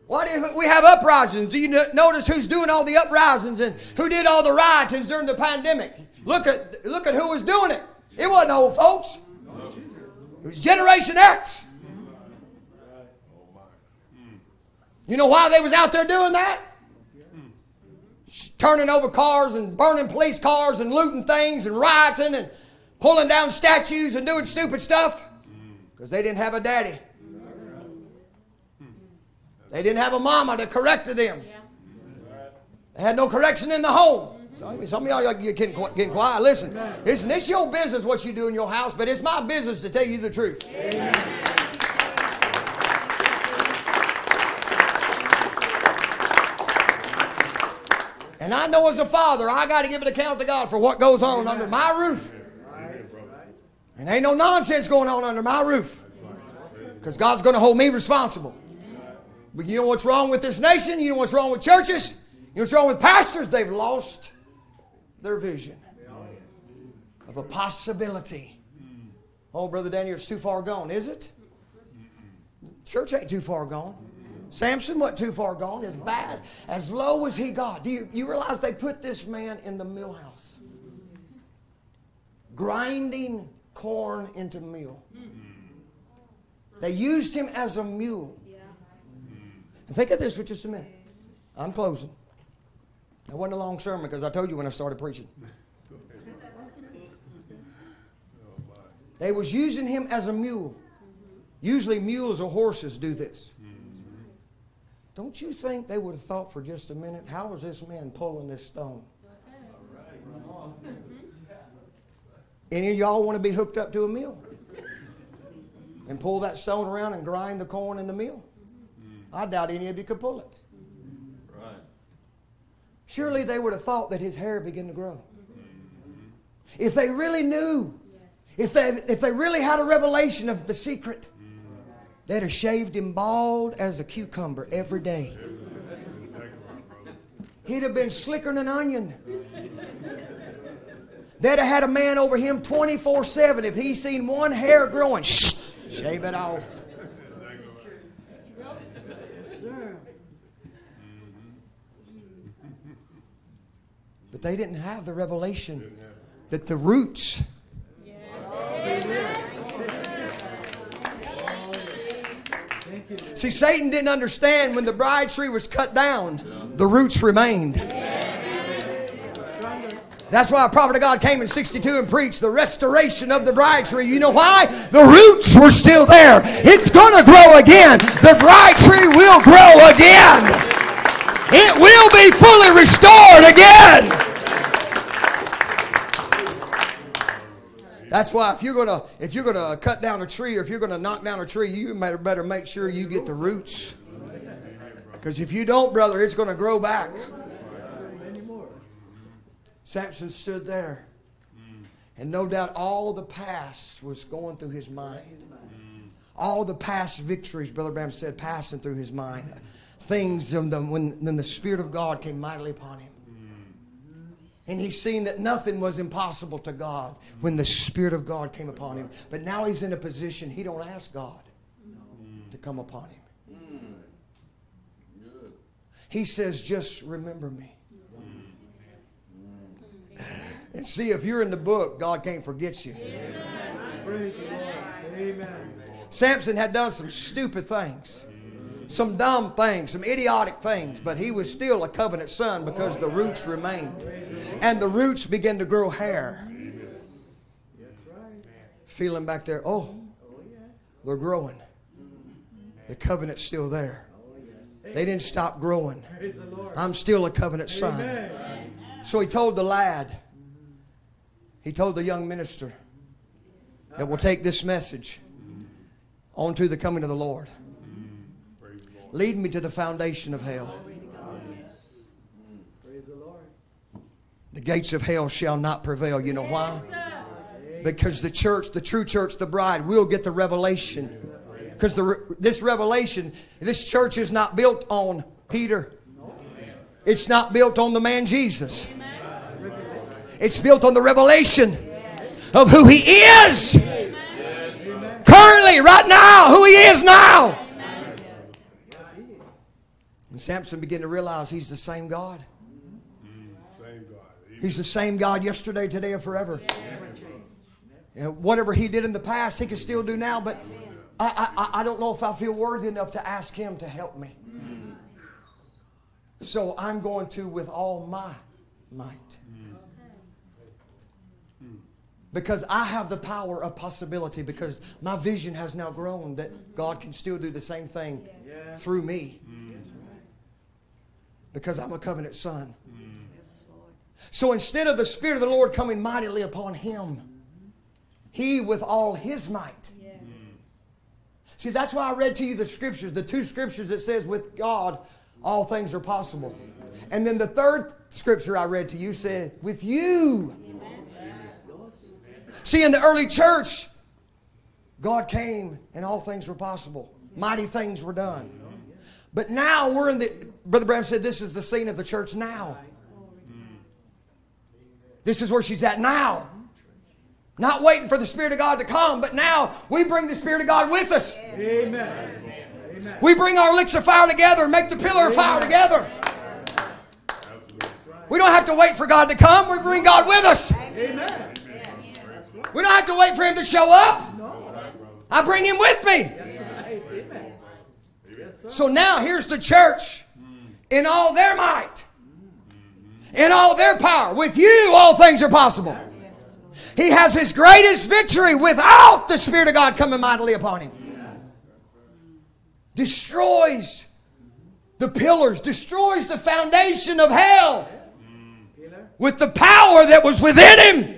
Why do we have uprisings? Do you notice who's doing all the uprisings and who did all the riotings during the pandemic? Look at look at who was doing it. It wasn't old folks. It was Generation X. You know why they was out there doing that? Turning over cars and burning police cars and looting things and rioting and pulling down statues and doing stupid stuff because they didn't have a daddy. They didn't have a mama that corrected them. They had no correction in the home. Some some of y'all are getting, getting quiet. Listen, listen, it's your business what you do in your house, but it's my business to tell you the truth. And I know as a father, I got to give an account to God for what goes on under my roof. And ain't no nonsense going on under my roof. Because God's going to hold me responsible. But you know what's wrong with this nation? You know what's wrong with churches? You know what's wrong with pastors? They've lost their vision of a possibility. Oh, Brother Daniel, it's too far gone, is it? Church ain't too far gone. Samson wasn't too far gone. As bad, as low as he got. Do you, you realize they put this man in the mill house? Grinding corn into meal. They used him as a mule. Think of this for just a minute. I'm closing. It wasn't a long sermon because I told you when I started preaching. They was using him as a mule. Usually mules or horses do this. Don't you think they would have thought for just a minute, how was this man pulling this stone? Any of y'all want to be hooked up to a mill? And pull that stone around and grind the corn in the mill? Mm-hmm. I doubt any of you could pull it. Right. Surely they would have thought that his hair began to grow. Mm-hmm. If they really knew, if they, if they really had a revelation of the secret, they'd have shaved him bald as a cucumber every day. He'd have been slicker than an onion. They'd have had a man over him 24 7. If he seen one hair growing, shh, shave it off. But they didn't have the revelation that the roots See, Satan didn't understand when the bride tree was cut down, the roots remained. That's why a prophet of God came in 62 and preached the restoration of the bride tree. You know why? The roots were still there. It's going to grow again. The bride tree will grow again. It will be fully restored again. That's why if you're gonna if you're gonna cut down a tree or if you're gonna knock down a tree, you better make sure you get the roots. Because if you don't, brother, it's gonna grow back. Samson stood there. And no doubt all the past was going through his mind. All the past victories, Brother Branham said, passing through his mind. Things them when, when the Spirit of God came mightily upon him. And he's seen that nothing was impossible to God when the Spirit of God came upon him. But now he's in a position he don't ask God to come upon him. He says, just remember me. And see, if you're in the book, God can't forget you. Praise the Lord. Amen. Samson had done some stupid things, some dumb things, some idiotic things, but he was still a covenant son because the roots remained. And the roots began to grow hair. Feeling back there, oh, they're growing. The covenant's still there. They didn't stop growing. I'm still a covenant son. So he told the lad, he told the young minister that will take this message on to the coming of the Lord. Lead me to the foundation of hell. Praise the Lord. The gates of hell shall not prevail. You know why? Because the church, the true church, the bride, will get the revelation. Because the, re- this revelation, this church is not built on Peter. It's not built on the man Jesus. It's built on the revelation of who he is. Currently, right now, who he is now. And Samson began to realize he's the same God. He's the same God yesterday, today, and forever. And whatever he did in the past, he can still do now. But I, I, I don't know if I feel worthy enough to ask him to help me. So I'm going to with all my might. Because I have the power of possibility, because my vision has now grown that God can still do the same thing through me. Because I'm a covenant son. Mm. So instead of the Spirit of the Lord coming mightily upon him, he with all his might. Mm. See, that's why I read to you the scriptures, the two scriptures that says, with God, all things are possible. And then the third scripture I read to you said, with you. See, in the early church, God came and all things were possible. Mighty things were done. But now we're in the, Brother Branham said, this is the scene of the church now. This is where she's at now. Not waiting for the Spirit of God to come, but now we bring the Spirit of God with us. Amen. Amen. We bring our licks of fire together and make the pillar of fire together. We don't have to wait for God to come. We bring God with us. Amen. We don't have to wait for Him to show up. I bring Him with me. So now here's the church in all their might, in all their power. With you, all things are possible. He has his greatest victory without the Spirit of God coming mightily upon him. Destroys the pillars, destroys the foundation of hell with the power that was within him.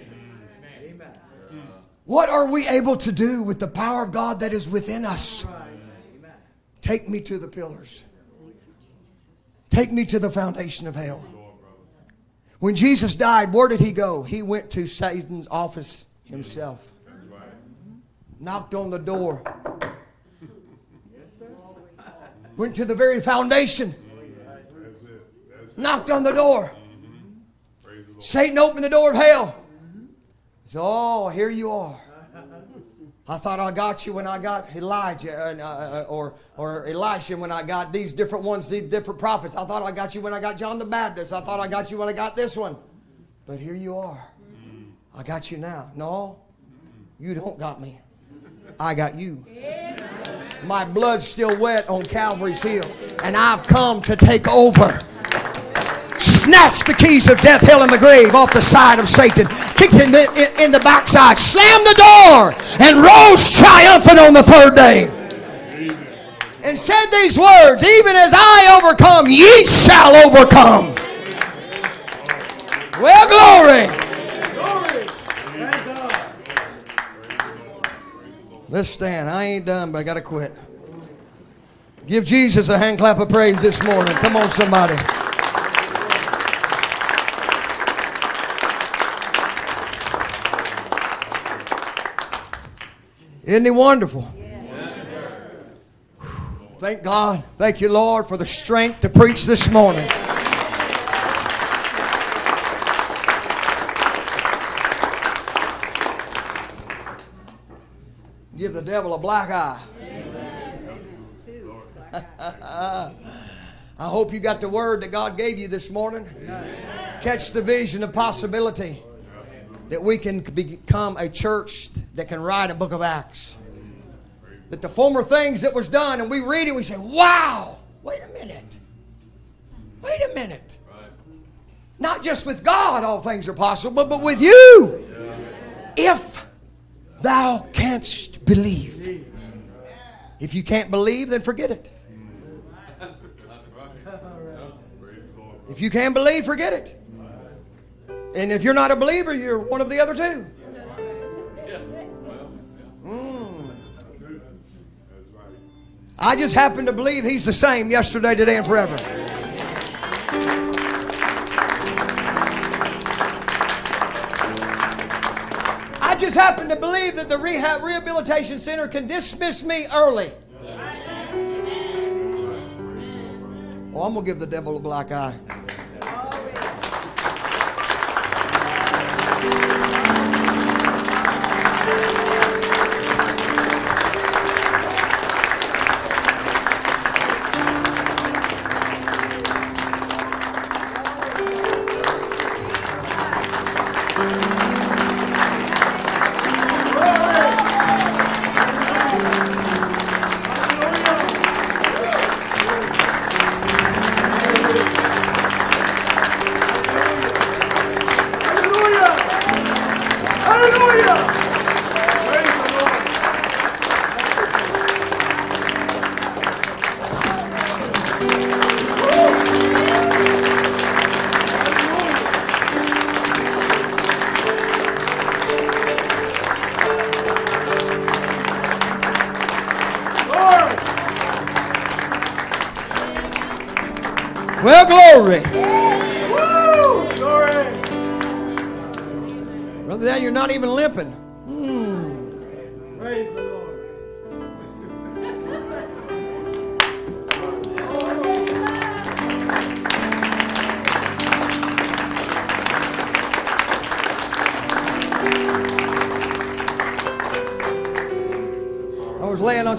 What are we able to do with the power of God that is within us? Take me to the pillars. Take me to the foundation of hell. When Jesus died, where did he go? He went to Satan's office himself. Knocked on the door. Went to the very foundation. Knocked on the door. Satan opened the door of hell. So, oh, here you are. I thought I got you when I got Elijah and, uh, or, or Elisha when I got these different ones, these different prophets. I thought I got you when I got John the Baptist. I thought I got you when I got this one. But here you are. I got you now. No, you don't got me. I got you. My blood's still wet on Calvary's hill, and I've come to take over. Snatched the keys of death, hell, and the grave off the side of Satan, kicked him in, the backside, slammed the door, and rose triumphant on the third day. And said these words Even as I overcome, ye shall overcome. Well, glory. Let's stand. I ain't done, but I got to quit. Give Jesus a hand clap of praise this morning. Come on, somebody. Isn't he wonderful? Thank God. Thank you, Lord, for the strength to preach this morning. Give the devil a black eye. I hope you got the word that God gave you this morning. Catch the vision of possibility that we can become a church that can write a book of Acts. That the former things that was done, and we read it, we say, wow, wait a minute. Wait a minute. Not just with God all things are possible, but with you. If thou canst believe. If you can't believe, then forget it. If you can't believe, forget it. And if you're not a believer, you're one of the other two. Mm. I just happen to believe he's the same yesterday, today, and forever. I just happen to believe that the rehab rehabilitation center can dismiss me early. Well, I'm gonna give the devil a black eye. Hallelujah.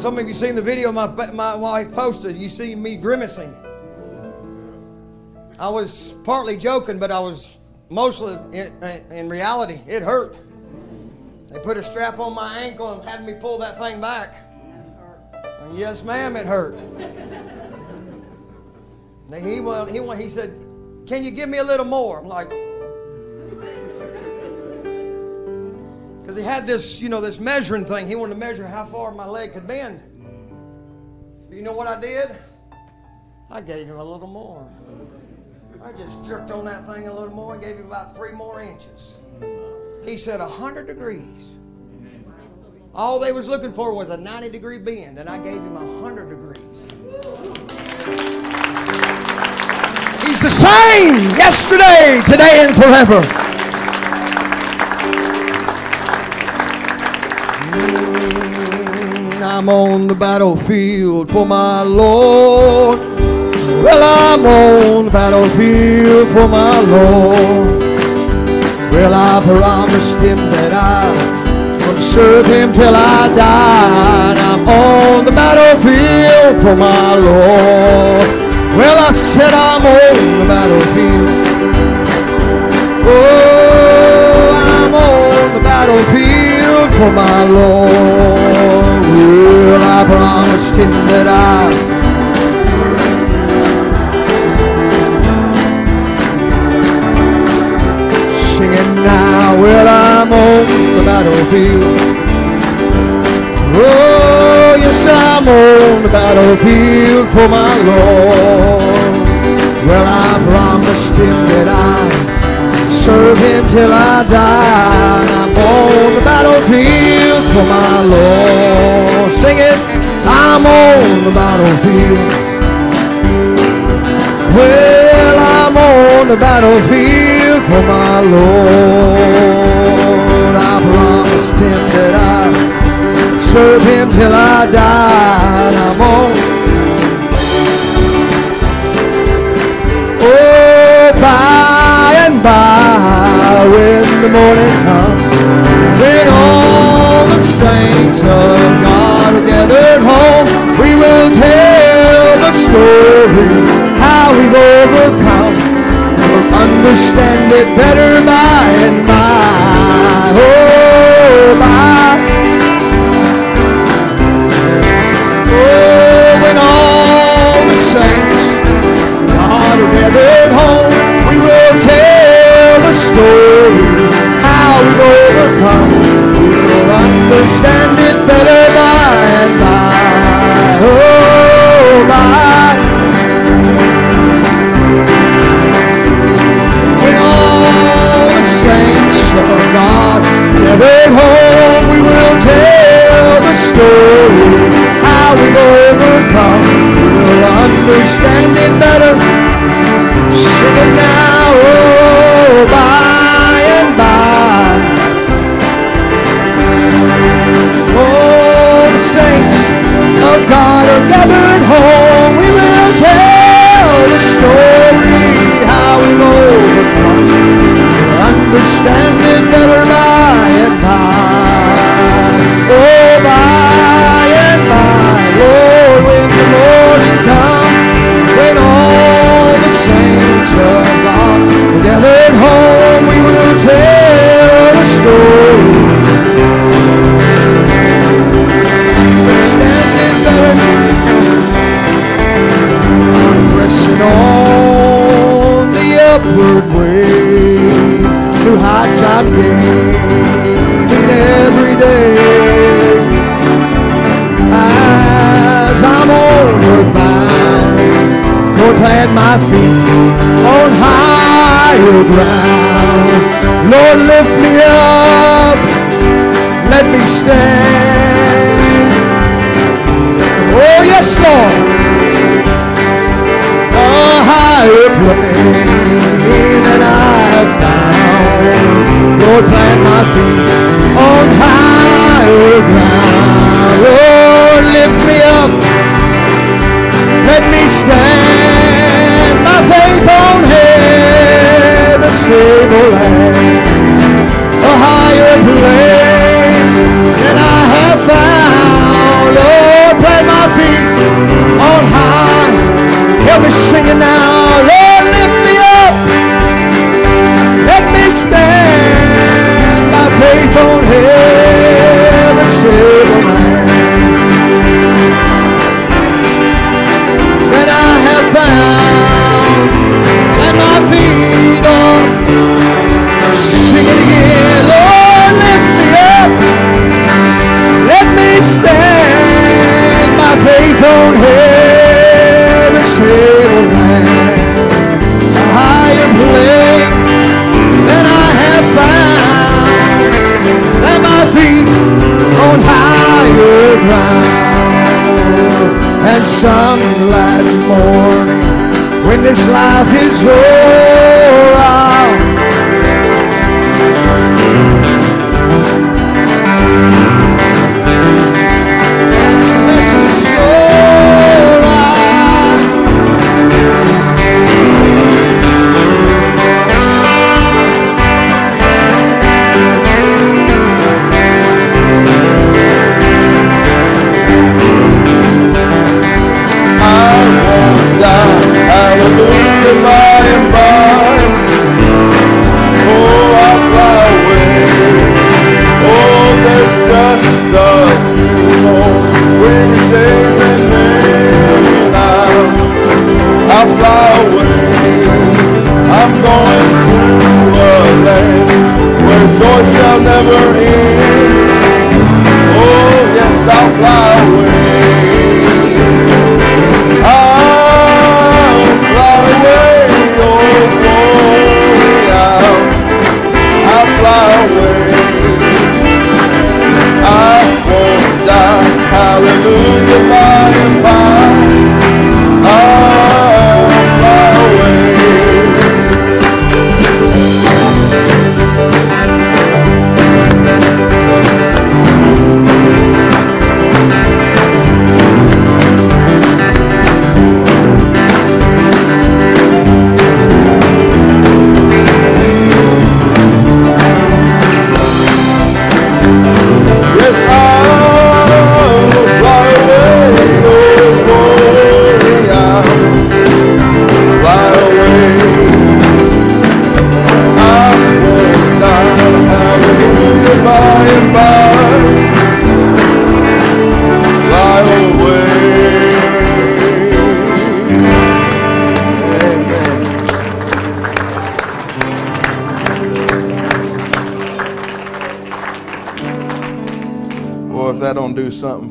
Some of you seen the video my, my wife posted. You see me grimacing. I was partly joking, but I was mostly, in, in reality, it hurt. They put a strap on my ankle and had me pull that thing back. And yes, ma'am, it hurt. He, went, he, went, he said, Can you give me a little more? I'm like, this, you know, this measuring thing. He wanted to measure how far my leg could bend. You know what I did? I gave him a little more. I just jerked on that thing a little more and gave him about three more inches. He said 100 degrees. All they was looking for was a 90 degree bend, and I gave him 100 degrees. He's the same yesterday, today, and forever. Mm, I'm on the battlefield for my Lord. Well, I'm on the battlefield for my Lord. Well, I promised him that I would serve him till I die. And I'm on the battlefield for my Lord. Well, I said I'm on the battlefield. Oh, I'm on the battlefield for my Lord. Well, I promised him that I singing now. Well, I'm on the battlefield. Oh, yes, I'm on the battlefield for my Lord. Well, I promised him that I'd serve him till I die. I'm on the battlefield for my Lord. Sing it. I'm on the battlefield. Well, I'm on the battlefield for my Lord. I promised him that I'd serve him till I died. I'm on. When the morning comes, when all the saints of God are gathered home, we will tell the story how we've overcome. We'll understand it better by and by. Oh, by. Oh, when all the saints God are gathered home, we will tell the story We will understand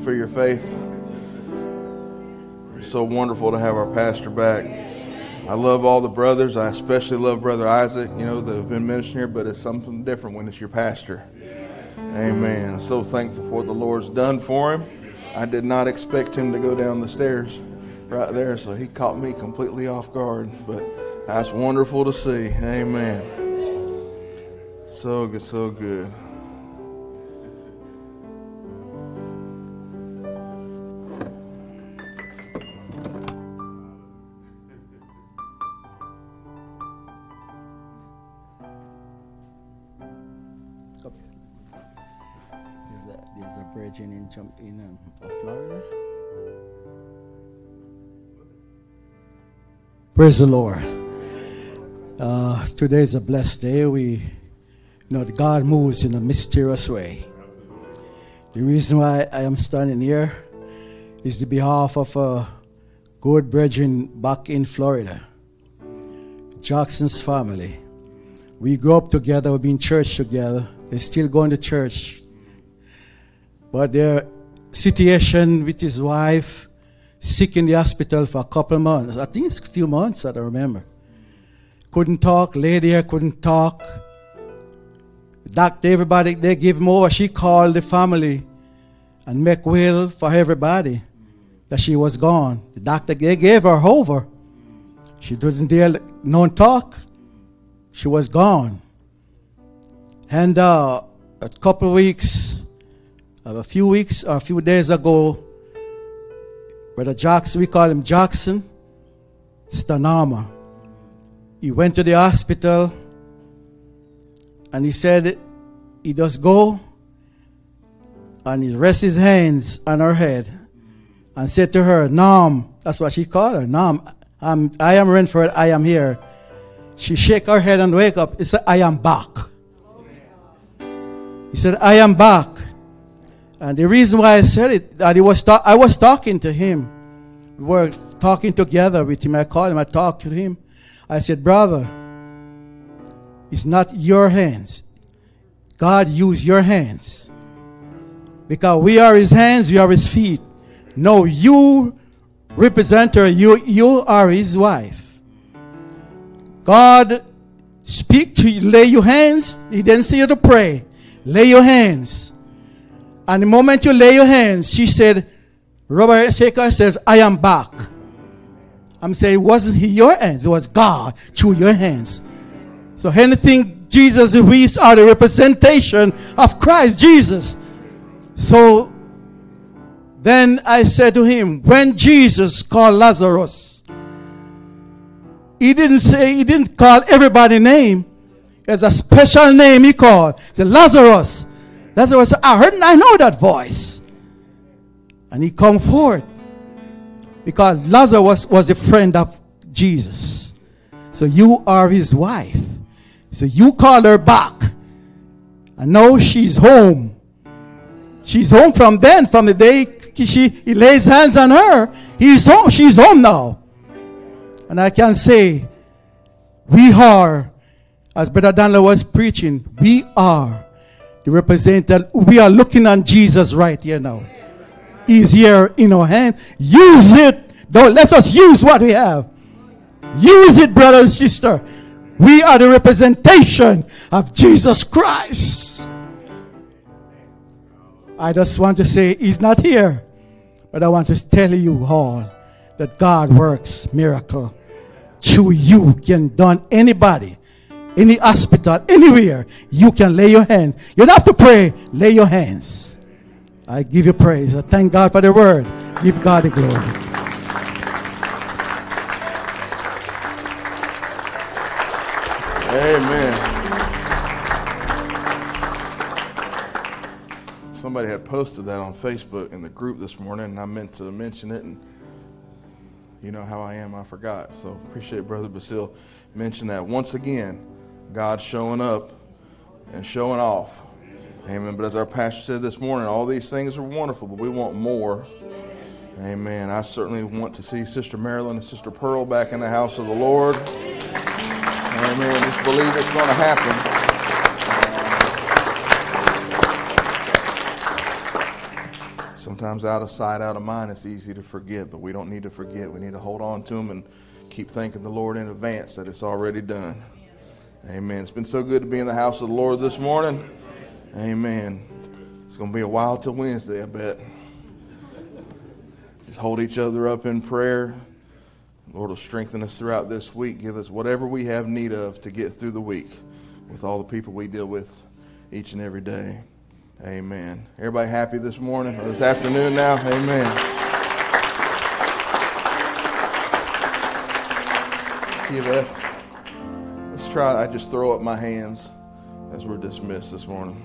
for your faith, it's so wonderful to have our pastor back. I love all the brothers. I especially love Brother Isaac, you know, that have been ministering here, but it's something different when it's your pastor. Amen. So thankful for what the Lord's done for him. I did not expect him to go down the stairs right there, so he caught me completely off guard. But that's wonderful to see. Amen. So good, so good. In, um, Florida. Praise the Lord. Uh, today is a blessed day. We you know God moves in a mysterious way. The reason why I am standing here is the behalf of a good brethren back in Florida, Jackson's family. We grew up together, we've been church together. They're still going to church. But their situation with his wife, sick in the hospital for a couple months. I think it's a few months, I don't remember. Couldn't talk, lay there, couldn't talk. Doctor, everybody, they give him over. She called the family and make will for everybody that she was gone. The doctor, they gave her over. She doesn't dare no talk. She was gone. And uh, a couple weeks, a few weeks or a few days ago, Brother Jackson, we call him Jackson Stanama. He went to the hospital and he said he does go and he rests his hands on her head and said to her, Nam, that's what she called her, Nam, I'm, I am Renford, I am here. She shake her head and wake up. He said, I am back. He said, I am back. And the reason why I said it, that he was ta- I was talking to him. We were talking together with him. I called him, I talked to him. I said, Brother, it's not your hands. God used your hands. Because we are his hands, we are his feet. No, you represent her, you, you are his wife. God speak to you, lay your hands. He didn't say you to pray. Lay your hands. And the moment you lay your hands, she said, Robert Shaker says, I am back. I'm saying wasn't he your hands, it was God through your hands. So anything Jesus we are the representation of Christ Jesus. So then I said to him, when Jesus called Lazarus, he didn't say, he didn't call everybody name. There's a special name he called. He said, Lazarus. Lazarus said, I heard and I know that voice. And he come forward. Because Lazarus was a friend of Jesus. So you are his wife. So you call her back. And now she's home. She's home from then, from the day she, he lays hands on her. He's home. She's home now. And I can say, we are, as Brother Daniel was preaching, we are the representative. We are looking on Jesus right here now. He's here in our hand. Use it. Don't let us use what we have. Use it, brother and sister. We are the representation of Jesus Christ. I just want to say he's not here, but I want to tell you all that God works miracle through you can done anybody any hospital anywhere you can lay your hands you don't have to pray lay your hands i give you praise i thank god for the word give god the glory Amen. Somebody had posted that on Facebook in the group this morning, and I meant to mention it, and you know how I am, I forgot. So appreciate Brother Basil mention that once again. God showing up and showing off. Amen. But as our pastor said this morning, all these things are wonderful, but we want more. Amen. I certainly want to see Sister Marilyn and Sister Pearl back in the house of the Lord. Amen. Just believe it's going to happen. Sometimes out of sight, out of mind, it's easy to forget, but we don't need to forget. We need to hold on to them and keep thanking the Lord in advance that it's already done. Amen. It's been so good to be in the house of the Lord this morning. Amen. It's going to be a while till Wednesday, I bet. Just hold each other up in prayer. The Lord will strengthen us throughout this week. Give us whatever we have need of to get through the week with all the people we deal with each and every day. Amen. Everybody happy this morning or this afternoon now? Amen. F. Try. I just throw up my hands as we're dismissed this morning.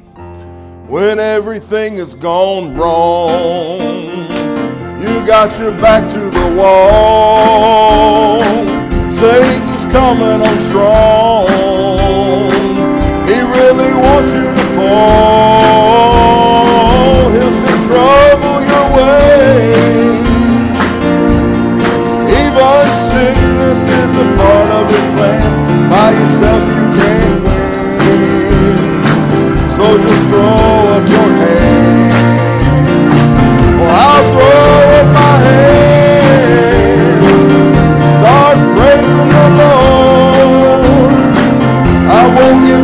When everything has gone wrong, you got your back to the wall. Satan's coming on strong. He really wants you to fall. He'll send trouble your way. Even sickness is a part of his plan.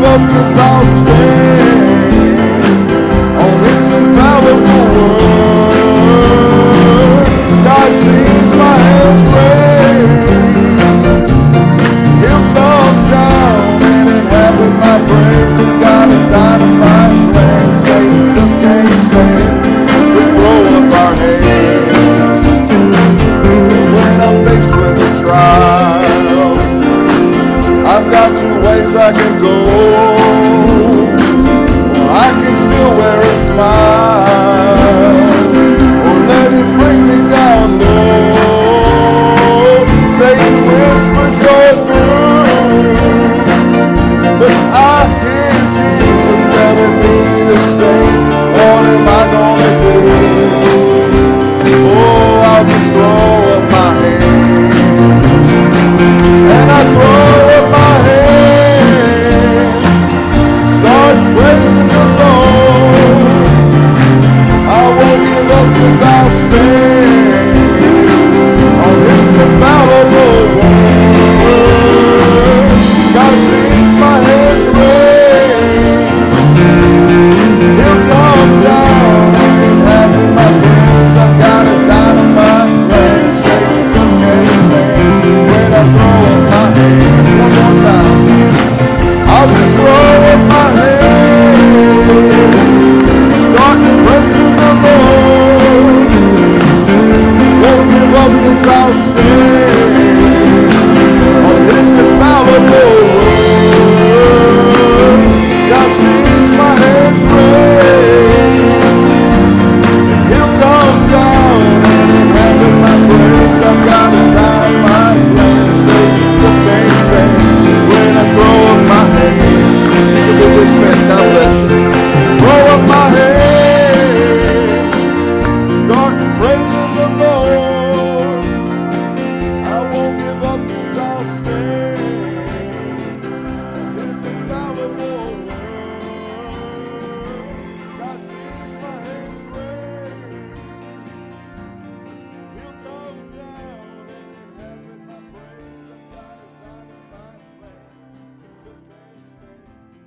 Won't give up